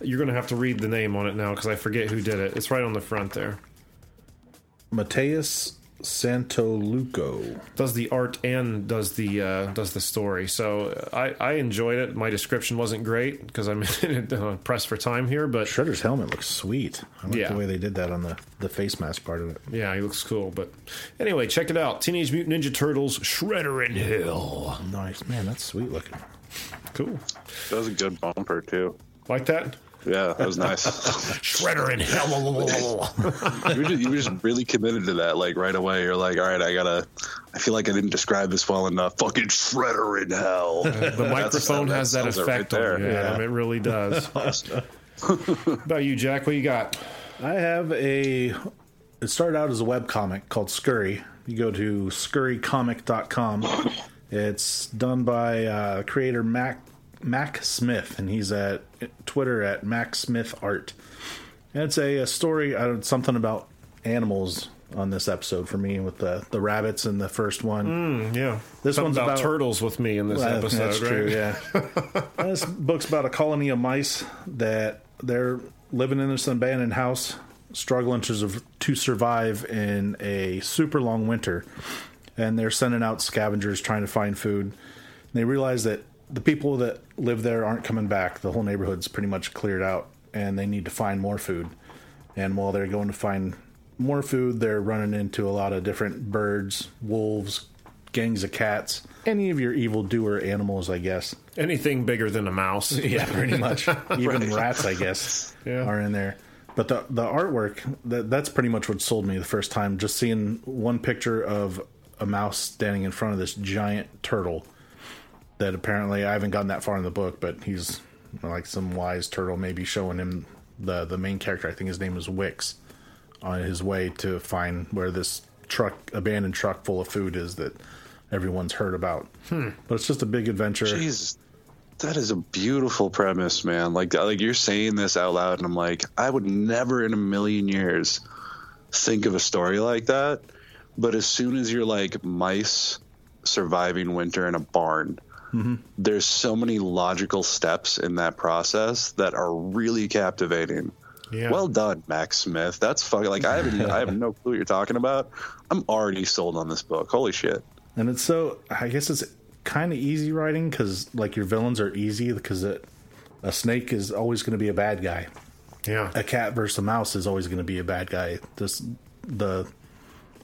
You're gonna have to read the name on it now because I forget who did it. It's right on the front there. Mateus Santolouco. does the art and does the uh, does the story. So uh, I, I enjoyed it. My description wasn't great because I'm pressed for time here, but Shredder's helmet looks sweet. I like Yeah. the way they did that on the, the face mask part of it. yeah, he looks cool. But anyway, check it out: Teenage Mutant Ninja Turtles Shredder in Hell. Nice. Man, that's sweet looking. Cool, That was a good bumper too. like that. Yeah, that was nice. Shredder in Hell. you, were just, you were just really committed to that, like right away. You're like, all right, I gotta. I feel like I didn't describe this well enough. Fucking shredder in hell. the microphone has that sells it effect right on you. there. Adam. It really does. about you, Jack? What you got? I have a. It started out as a web comic called Scurry. You go to scurrycomic.com. It's done by uh, creator Mac Mac Smith, and he's at Twitter at Mac Smith Art. And it's a, a story, uh, something about animals on this episode for me with the, the rabbits in the first one. Yeah, This Something one's about, about- turtles with me in this Well, episode. That's right? true, yeah. This book's about a colony of mice that they're living in this abandoned house, struggling to, to survive in a super long winter. And they're sending out scavengers trying to find food. And they realize that the people that live there aren't coming back. The whole neighborhood's pretty much cleared out. and they need to find more food. And while they're going to find more food, they're running into a lot of different birds, wolves, gangs of cats, any of your evil doer animals, I guess. Anything bigger than a mouse. Yeah, pretty much. Even rats, I guess, Yeah. are in there. But the the artwork that that's pretty much what sold me the first time. Just seeing one picture of a mouse standing in front of this giant turtle. That apparently I haven't gotten that far in the book, but he's like some wise turtle, maybe showing him the the main character. I think his name is Wicks on his way to find where this truck, abandoned truck full of food is that everyone's heard about. Hmm. But it's just a big adventure. Jeez, that is a beautiful premise, man. Like like you're saying this out loud, and I'm like, I would never in a million years think of a story like that. But as soon as you're like mice surviving winter in a barn, there's so many logical steps in that process that are really captivating. Yeah. Well done, Max Smith. That's fucking like I haven't I have no clue what you're talking about. I'm already sold on this book. Holy shit. And it's so, I guess it's kind of easy writing because, like, your villains are easy because it, a snake is always going to be a bad guy. yeah. A cat versus a mouse is always going to be a bad guy. This, the,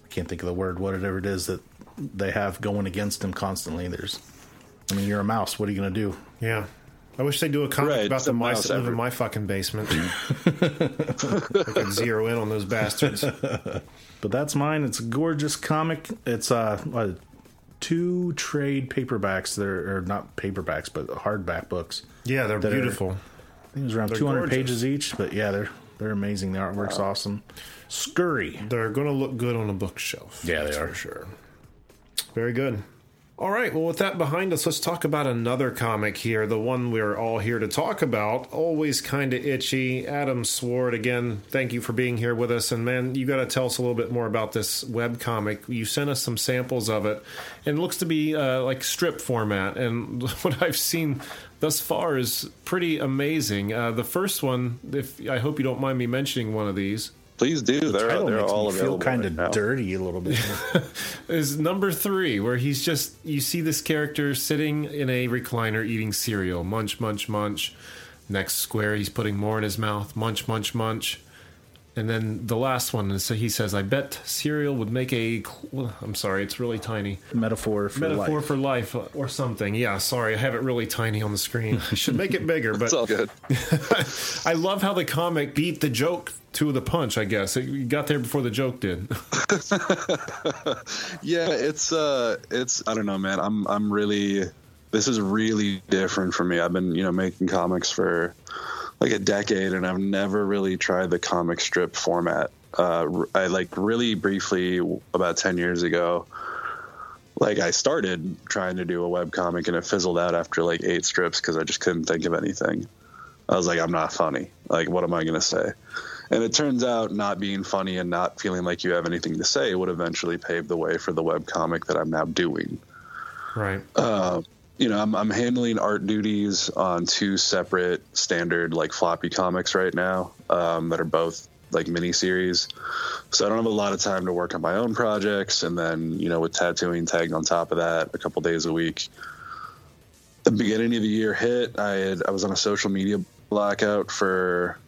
I can't think of the word, whatever it is that they have going against him constantly. There's, I mean, you're a mouse. What are you going to do? Yeah. I wish they'd do a comic Right, about the mice mouse that live in my fucking basement. I could zero in on those bastards. But that's mine. It's a gorgeous comic. It's uh, what, two trade paperbacks. They're or not paperbacks, but hardback books. Yeah, they're That are- beautiful. I think it was around They're 200 gorgeous. pages each, but yeah, they're they're amazing. The artwork's awesome. Scurry. They're going to look good on a bookshelf. Yeah, they are. For sure. Very good. All right, well, with that behind us, let's talk about another comic here. The one we're all here to talk about. Always kind of itchy. Adam Sword, again, thank you for being here with us. And man, you got to tell us a little bit more about this web comic. You sent us some samples of it, and it looks to be uh, like strip format. And what I've seen thus far is pretty amazing. Uh, the first one, if I hope you don't mind me mentioning one of these. Please do. They're, Title they're makes all me feel kind right of now. dirty a little bit. is number three, where he's just you see this character sitting in a recliner eating cereal, munch, munch, munch. Next square, he's putting more in his mouth, munch, munch, munch. And then the last one, is so he says, "I bet cereal would make a." cl- I'm sorry, it's really tiny. Metaphor for life. Metaphor life. for life or something. Yeah, sorry, I have it really tiny on the screen. I should make it bigger, but It's all good. I love how the comic beat the joke to the punch. I guess it got there before the joke did. Yeah, it's uh it's I don't know, man. I'm I'm really this is really different for me. I've been, you know, making comics for like a decade and I've never really tried the comic strip format. Uh I like really briefly about 10 years ago like I started trying to do a web comic and it fizzled out after like 8 strips cuz I just couldn't think of anything. I was like I'm not funny. Like what am I to say? And it turns out not being funny and not feeling like you have anything to say would eventually pave the way for the web comic that I'm now doing. right. You know, I'm, I'm handling art duties on two separate standard like floppy comics right now um, that are both like mini series. So I don't have a lot of time to work on my own projects. And then, you know, with tattooing tagged on top of that a couple days a week. The beginning of the year hit. I had I was on a social media blackout for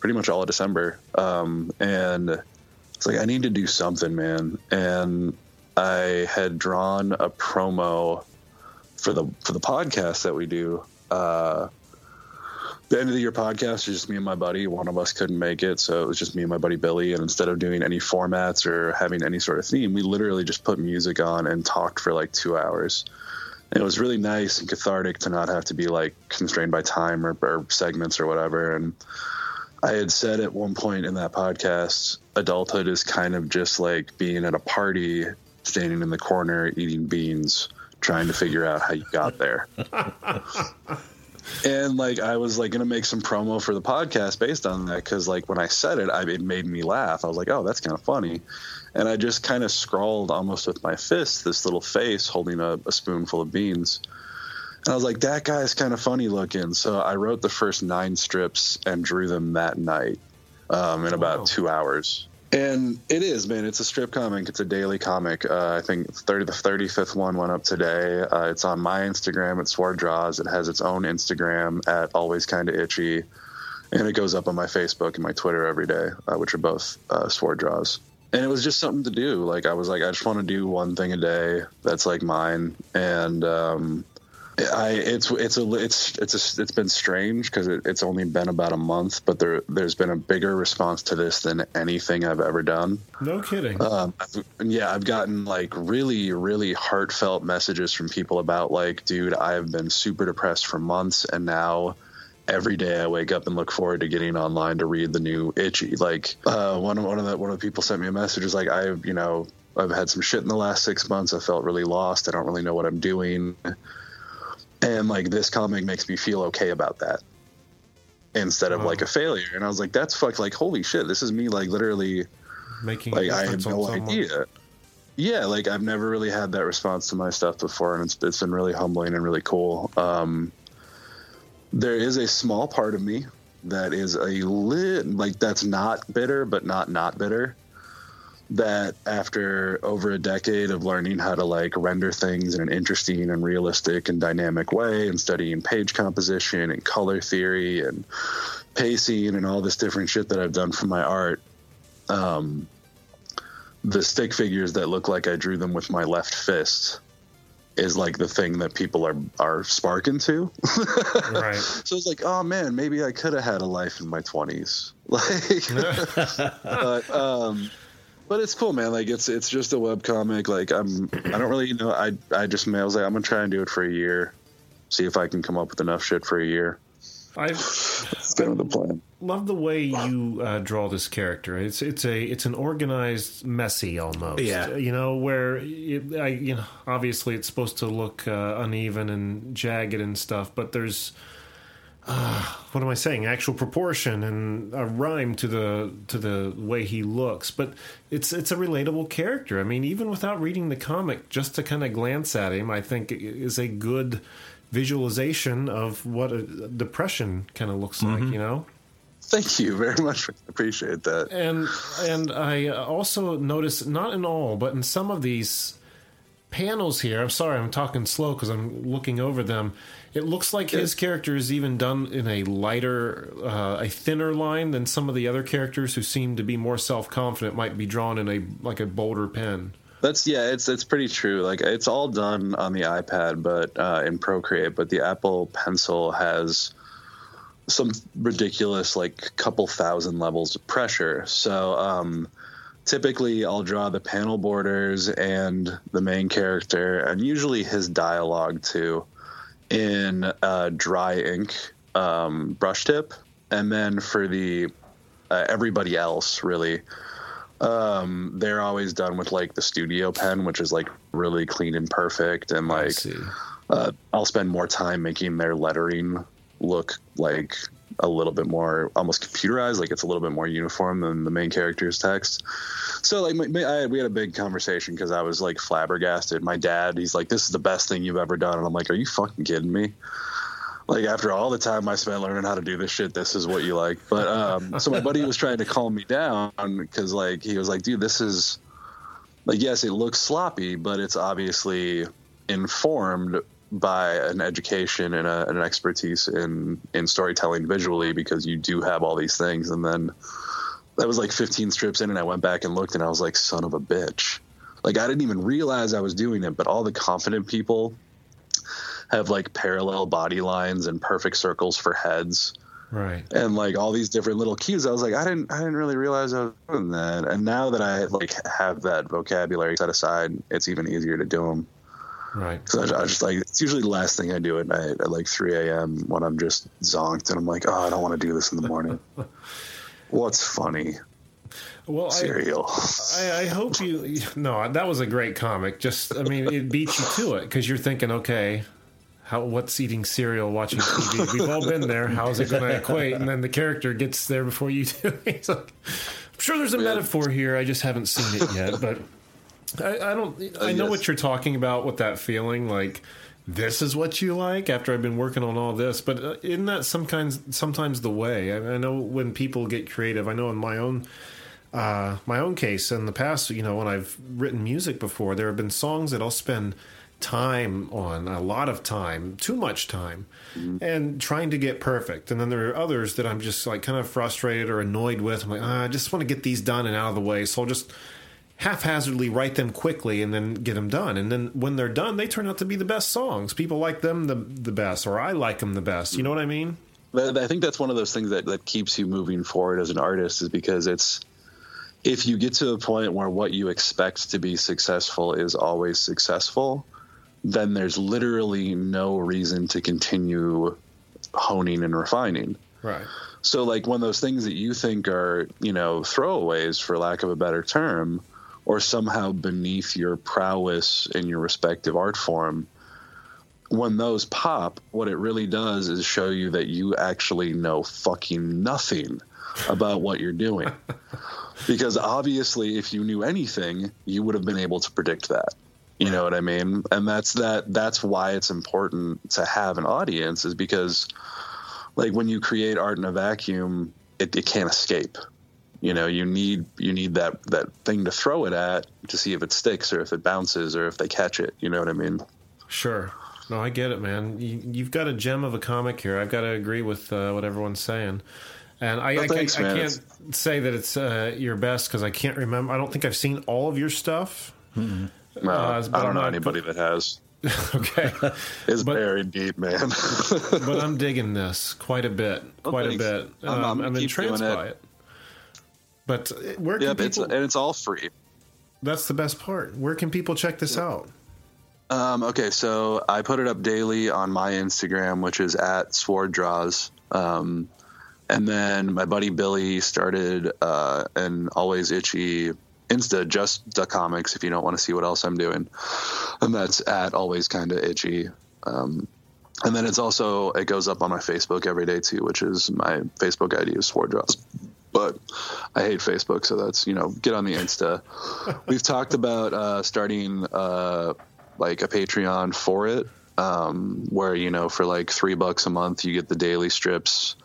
pretty much all of December. Um, and it's like I need to do something, man. And I had drawn a promo for the for the podcast that we do. Uh, the end of the year podcast is just me and my buddy. One of us couldn't make it, so it was just me and my buddy Billy. And instead of doing any formats or having any sort of theme, we literally just put music on and talked for like two hours. And it was really nice and cathartic to not have to be like constrained by time or, or segments or whatever. And I had said at one point in that podcast, adulthood is kind of just like being at a party, standing in the corner eating beans, trying to figure out how you got there. and like I was like gonna make some promo for the podcast based on that because like when I said it, I, it made me laugh. I was like, oh, that's kind of funny. And I just kind of scrawled almost with my fist this little face holding a, a spoonful of beans. And I was like, that guy's kind of funny looking. So I wrote the first nine strips and drew them that night um, in about Wow. two hours. And it is, man. It's a strip comic. It's a daily comic. Uh, I think 30, the 35th one went up today. Uh, it's on my Instagram at Sword Draws. It has its own Instagram at Always Kinda Itchy. and it goes up on my Facebook and my Twitter every day, uh, which are both uh, sword draws. And it was just something to do. Like I was like, I just want to do one thing a day that's like mine, and um, I it's it's a it's it's a, it's been strange because it, it's only been about a month, but there there's been a bigger response to this than anything I've ever done. No kidding. Um, I've- yeah, I've gotten like really, really heartfelt messages from people about like, dude, I have been super depressed for months, and now every day I wake up and look forward to getting online to read the new Itchy. Like, uh, one of one of the one of the people sent me a message is like, I, you know, I've had some shit in the last six months. I felt really lost. I don't really know what I'm doing, and like this comic makes me feel okay about that instead of Wow. like a failure. And I was like, that's fuck. Like, holy shit, this is me. Like, literally Making like i on no someone. idea. Yeah, like I've never really had that response to my stuff before, and it's it's been really humbling and really cool. Um, there is a small part of me that is a lit like that's not bitter, but not not bitter. That after over a decade of learning how to like render things in an interesting and realistic and dynamic way, and studying page composition and color theory and pacing and all this different shit that I've done for my art, um, the stick figures that look like I drew them with my left fist is like the thing that people are are sparking to. Right. so it's like, oh man, maybe I could have had a life in my twenties. Like, but um, but it's cool, man. Like it's it's just a web comic. Like I'm I don't really you know I I just I was like I'm gonna try and do it for a year, see if I can come up with enough shit for a year. I That's kind of the plan. love the way you uh, draw this character. It's it's a it's an organized, messy almost. Yeah. you know where it, I you know obviously it's supposed to look uh, uneven and jagged and stuff, but there's uh, what am I saying? Actual proportion and a rhyme to the to the way he looks. But it's it's a relatable character. I mean, even without reading the comic, just to kind of glance at him, I think is a good visualization of what a depression kind of looks like. You know. Thank you very much. Appreciate that. and and I also noticed not in all, but in some of these panels here. I'm sorry, I'm talking slow because I'm looking over them. It looks like his character is even done in a lighter, uh, a thinner line than some of the other characters who seem to be more self confident. Might be drawn in a like a bolder pen. That's yeah, it's it's pretty true. Like it's all done on the iPad, but uh, in Procreate. But the Apple Pencil has some ridiculous, like couple thousand levels of pressure. So um, typically, I'll draw the panel borders and the main character, and usually his dialogue too, in uh, dry ink um, brush tip, and then for the uh, everybody else really um they're always done with like the studio pen which is like really clean and perfect and like uh, i'll spend more time making their lettering look like a little bit more almost computerized like it's a little bit more uniform than the main character's text. So like my, I, we had a big conversation because i was like flabbergasted. My dad he's like this is the best thing you've ever done. And i'm like are you fucking kidding me? Like after all the time I spent learning how to do this shit, this is what you like. But um, so my buddy was trying to calm me down because like he was like, dude, this is like yes, it looks sloppy, but it's obviously informed by an education and, a, and an expertise in in storytelling visually because you do have all these things. And then that was like 15 strips in, and I went back and looked, and I was like, son of a bitch. Like I didn't even realize I was doing it, but all the confident people have like parallel body lines and perfect circles for heads Right. and like all these different little cues. I was like, I didn't, I didn't really realize I was doing that. And now that I like have that vocabulary set aside, it's even easier to do them. Right. So I, I just like it's usually the last thing I do at night at like 3 a.m. when I'm just zonked and I'm like, oh, I don't want to do this in the morning. What's funny? Well, Cereal. I, I hope you. No, that was a great comic. Just, I mean, it beats you to it because you're thinking, okay, how what's eating cereal, watching TV? We've all been there. How is it going to equate? And then the character gets there before you do. He's like, I'm sure there's a metaphor here. I just haven't seen it yet, but I, I don't. I know yes. what you're talking about with that feeling, like. This is what you like after I've been working on all this, but uh, isn't that some kinds, sometimes the way? I, I know when people get creative. I know in my own uh, my own case in the past, you know, when I've written music before, there have been songs that I'll spend time on, a lot of time, too much time, and trying to get perfect. And then there are others that I'm just like kind of frustrated or annoyed with. I'm like, ah, I just want to get these done and out of the way. So I'll just haphazardly write them quickly and then get them done. And then when they're done, they turn out to be the best songs. People like them the the best, or I like them the best. You know what I mean? I think that's one of those things that, that keeps you moving forward as an artist is because it's if you get to a point where what you expect to be successful is always successful, then there's literally no reason to continue honing and refining. Right. So like when those things that you think are, you know, throwaways for lack of a better term, or somehow beneath your prowess in your respective art form, when those pop, what it really does is show you that you actually know fucking nothing about what you're doing. because obviously if you knew anything, you would have been able to predict that. You know what I mean? And that's that that's why it's important to have an audience is because like when you create art in a vacuum, it, it can't escape. You know, you need you need that that thing to throw it at to see if it sticks or if it bounces or if they catch it. You know what I mean? Sure. No, I get it, man. You, you've got a gem of a comic here. I've got to agree with uh, what everyone's saying. And I, Well, I, thanks, I, I can't say that it's uh, your best because I can't remember. I don't think I've seen all of your stuff. Well, Uh, I don't know anybody that has. okay. It's But- buried deep, man. but I'm digging this quite a bit. Well, Quite a bit. I'm- I'm Um, I'm keep entranced it. by it. But where can yep, it's and it's all free. that's the best part. Where can people check this out? Um, okay, so I put it up daily on my Instagram, which is at Sword Draws. Um, and then my buddy Billy started uh, an Always Itchy Insta, just the comics, if you don't want to see what else I'm doing. And that's at Always Kinda Itchy. Um, and then it's also, it goes up on my Facebook every day too, which is my Facebook ID is Sword Draws. But I hate Facebook, so that's, you know, get on the Insta. We've talked about uh, starting uh, like a Patreon for it, um, where you know for like three bucks a month you get the daily strips,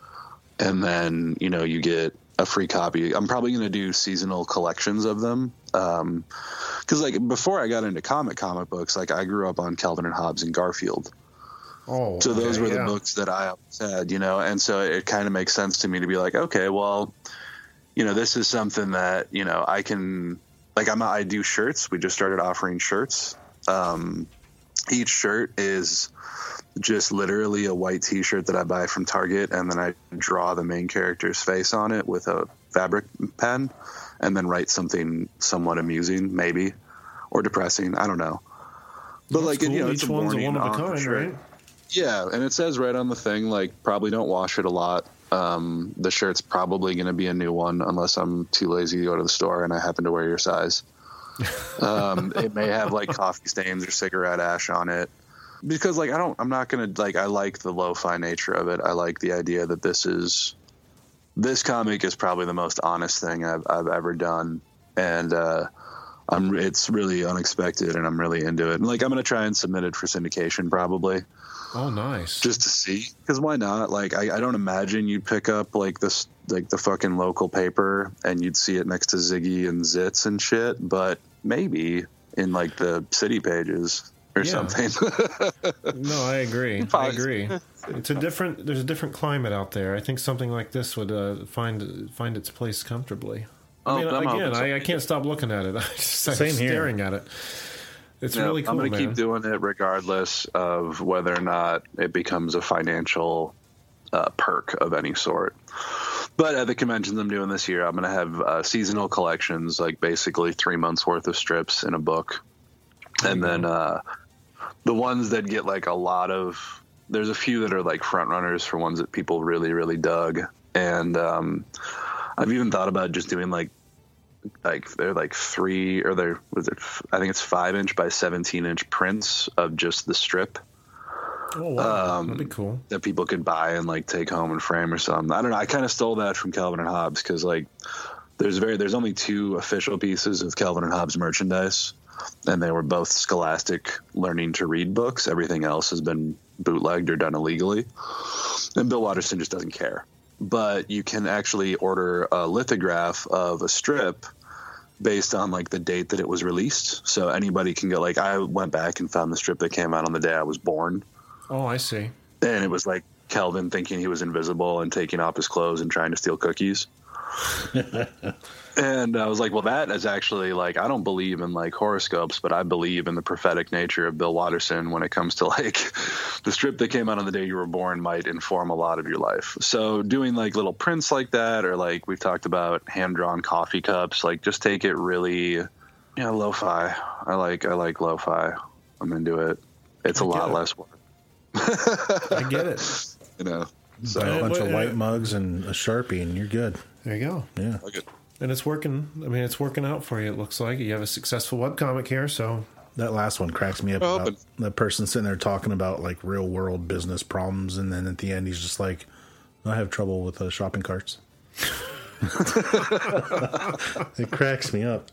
and then you know you get a free copy. I'm probably going to do seasonal collections of them, because like before I got into comic comic books, like I grew up on Calvin and Hobbes and Garfield. Oh, So those were the yeah. books that I had, you know, and so it kind of makes sense to me to be like, okay, well, you know, this is something that you know I can like. I'm I do shirts. We just started offering shirts. Um, each shirt is just literally a white T-shirt that I buy from Target, and then I draw the main character's face on it with a fabric pen, and then write something somewhat amusing, maybe, or depressing. I don't know. But That's like cool. you know, Each it's a one's a warning one of a on the kind, shirt. right? Yeah, and it says right on the thing, like, probably don't wash it a lot. Um, the shirt's probably going to be a new one unless I'm too lazy to go to the store and I happen to wear your size. um, it may have like coffee stains or cigarette ash on it because, like, I don't, I'm not going to, like, I like the lo fi nature of it. I like the idea that this is, this comic is probably the most honest thing I've, I've ever done. And, uh, I'm, it's really unexpected and I'm really into it. And, like, I'm going to try and submit it for syndication probably Oh, nice. just to see because why not like I, I don't imagine you'd pick up like this like the fucking local paper and you'd see it next to ziggy and zits and shit but maybe in like the city pages or Yeah. something No, I agree. I agree. It's a different. There's a different climate out there. I think something like this would uh, find find its place comfortably. I Oh, mean, I'm again. I, I can't stop looking at it. I just I'm Same here. staring at it. It's really cool, i'm gonna keep doing it regardless of whether or not it becomes a financial uh, perk of any sort. But at the conventions i'm doing this year i'm gonna have uh, seasonal collections like basically three months worth of strips in a book. And then uh, the ones that get like a lot of there's a few that are like front runners for ones that people really really dug. And um, i've even thought about just doing like like they're like three or they're was it i think it's five inch by 17 inch prints of just the strip oh, wow. um, That'd be cool. that people could buy and like take home and frame or something. I don't know. I kind of stole that from Calvin and Hobbes because like there's very there's only two official pieces of Calvin and Hobbes merchandise, and they were both Scholastic learning to read books. Everything else has been bootlegged or done illegally, and Bill Watterson just doesn't care. But you can actually order a lithograph of a strip. Based on like the date that it was released. So anybody can go. Like I went back and found the strip that came out on the day I was born, Oh, I see. and it was like Calvin thinking he was invisible and taking off his clothes and trying to steal cookies. and I was like, well, that is actually like I don't believe in like horoscopes, but I believe in the prophetic nature of Bill Watterson when it comes to like the strip that came out on the day you were born might inform a lot of your life. So doing like little prints like that, or like we've talked about hand drawn coffee cups, like just take it really, you know, lo-fi. I like I like lo-fi. I'm into it. It's a I get lot it. less work, I get it. you know. So Buy a bunch of white mugs and a sharpie, and you're good. There you go. Yeah. look at And it's working. I mean, it's working out for you. It looks like you have a successful webcomic here. So That last one cracks me up. Oh, about the person sitting there talking about like real world business problems, and then at the end he's just like, "I have trouble with uh, shopping carts." it cracks me up.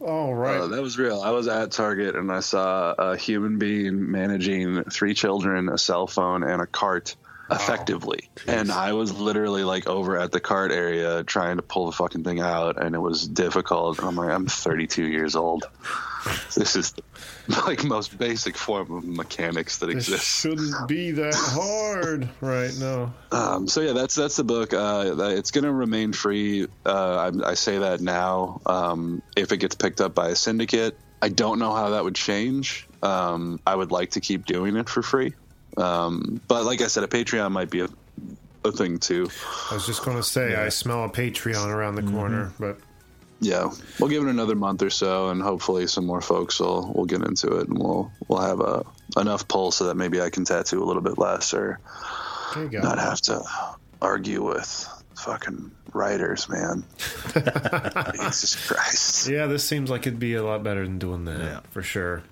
all right. Uh, that was real. I was at Target and I saw a human being managing three children, a cell phone, and a cart effectively. and I was literally like over at the cart area trying to pull the fucking thing out, and it was difficult. And I'm like, I'm 32 years old. This is like most basic form of mechanics that This exists. shouldn't be that hard, right? No. Um, so yeah, that's that's the book. Uh, it's going to remain free. Uh, I, I say that now. Um, if it gets picked up by a syndicate, I don't know how that would change. Um, I would like to keep doing it for free, um, but like I said, a Patreon might be a, a thing too. I was just going to say, I smell a Patreon around the corner, but Yeah, we'll give it another month or so, and hopefully some more folks will will get into it, and we'll we'll have a enough pull so that maybe I can tattoo a little bit less or there you not have to argue with fucking writers, man. Jesus Christ. Yeah, this seems like it'd be a lot better than doing that Yeah. for sure.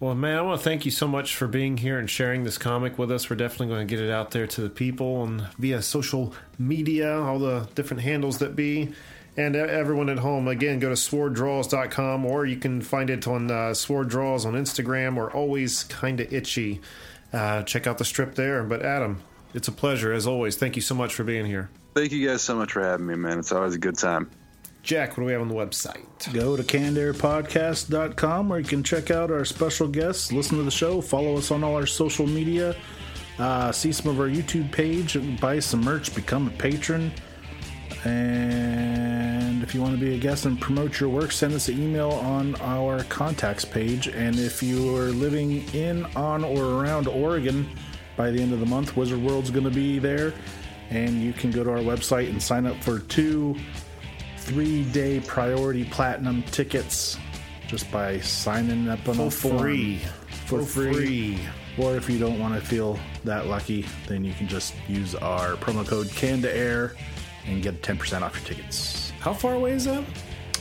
Well, man, I want to thank you so much for being here and sharing this comic with us. We're definitely going to get it out there to the people and via social media, all the different handles that be. And everyone at home, again, go to sworddraws.com or you can find it on uh, Sword Draws on Instagram or Always Kinda Itchy. Uh, check out the strip there. But Adam, it's a pleasure as always. Thank you so much for being here. Thank you guys so much for having me, man. It's always a good time. Jack, what do we have on the website? Go to cannedairpodcast.com where you can check out our special guests, listen to the show, follow us on all our social media, uh, see some of our YouTube page, buy some merch, become a patron. And if you want to be a guest and promote your work, send us an email on our contacts page. And if you are living in, on, or around Oregon by the end of the month, Wizard World's going to be there. And you can go to our website and sign up for two three day priority platinum tickets just by signing up on For a form. free. For, For free. free. Or if you don't want to feel that lucky, then you can just use our promo code Canned Air and get 10% off your tickets. How far away is that?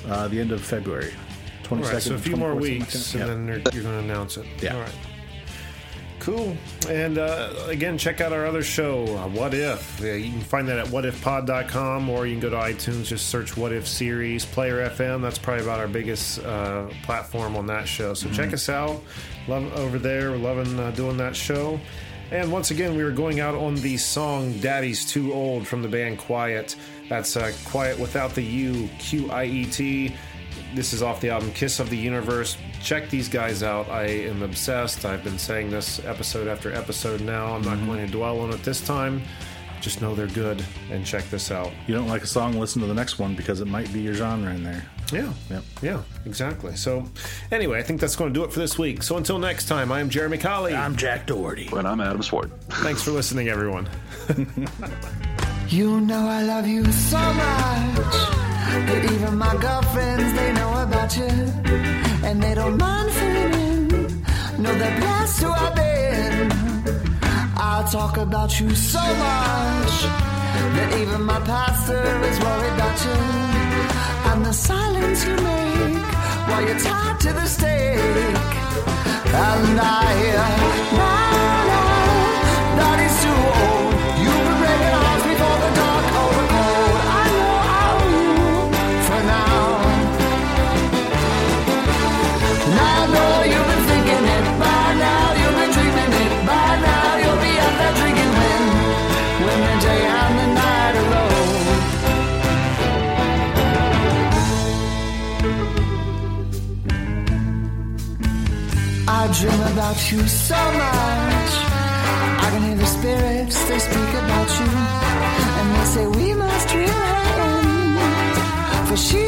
Uh, the end of February. 22nd, All right, so a few more weeks, and then you're, you're going to announce it. Yeah. All right. Cool. And uh, again, check out our other show, uh, What If. Yeah, you can find that at whatifpod.com, or you can go to iTunes, just search What If Series, Player FM. That's probably about our biggest uh, platform on that show. So check us out. Love over there. We're loving uh, doing that show. And once again, we were going out on the song Daddy's Too Old from the band Qiet. That's uh, Quiet without the U, Q I E T. This is off the album Kiss of the Universe. Check these guys out. I am obsessed. I've been saying this episode after episode now. I'm not mm-hmm. going to dwell on it this time. Just know they're good and check this out. You don't like a song, listen to the next one because it might be your genre in there. Yeah. Yep. Yeah, exactly. So, anyway, I think that's going to do it for this week. So, until next time, I am Jeremy Colley. I'm Jack Doherty. And I'm Adam Sword. Thanks for listening, everyone. You know I love you so much that even my girlfriends they know about you, and they don't mind in. No, they're blessed have been. I'll talk about you so much that even my pastor is worried about you, and the silence you make while you're tied to the stake. And I about you so much. I can hear the spirits, they speak about you. And they say we must reel. For she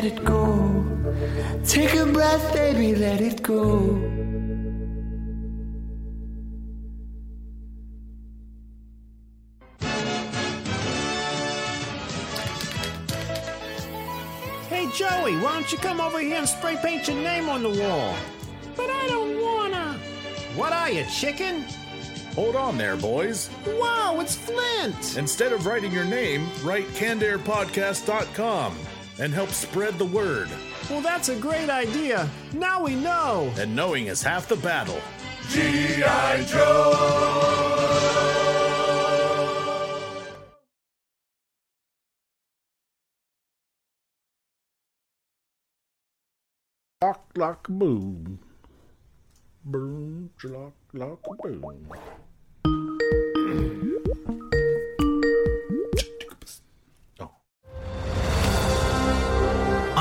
let it go. Take a breath, baby, let it go. Hey, Joey, why don't you come over here and spray paint your name on the wall? But I don't wanna. What are you, chicken? Hold on there, boys. Wow, it's Flint! Instead of writing your name, write cannedairpodcast.com and help spread the word. Well, that's a great idea. Now we know. And knowing is half the battle. G.I. Joe! Lock, lock, boom. Boom, lock, lock, boom.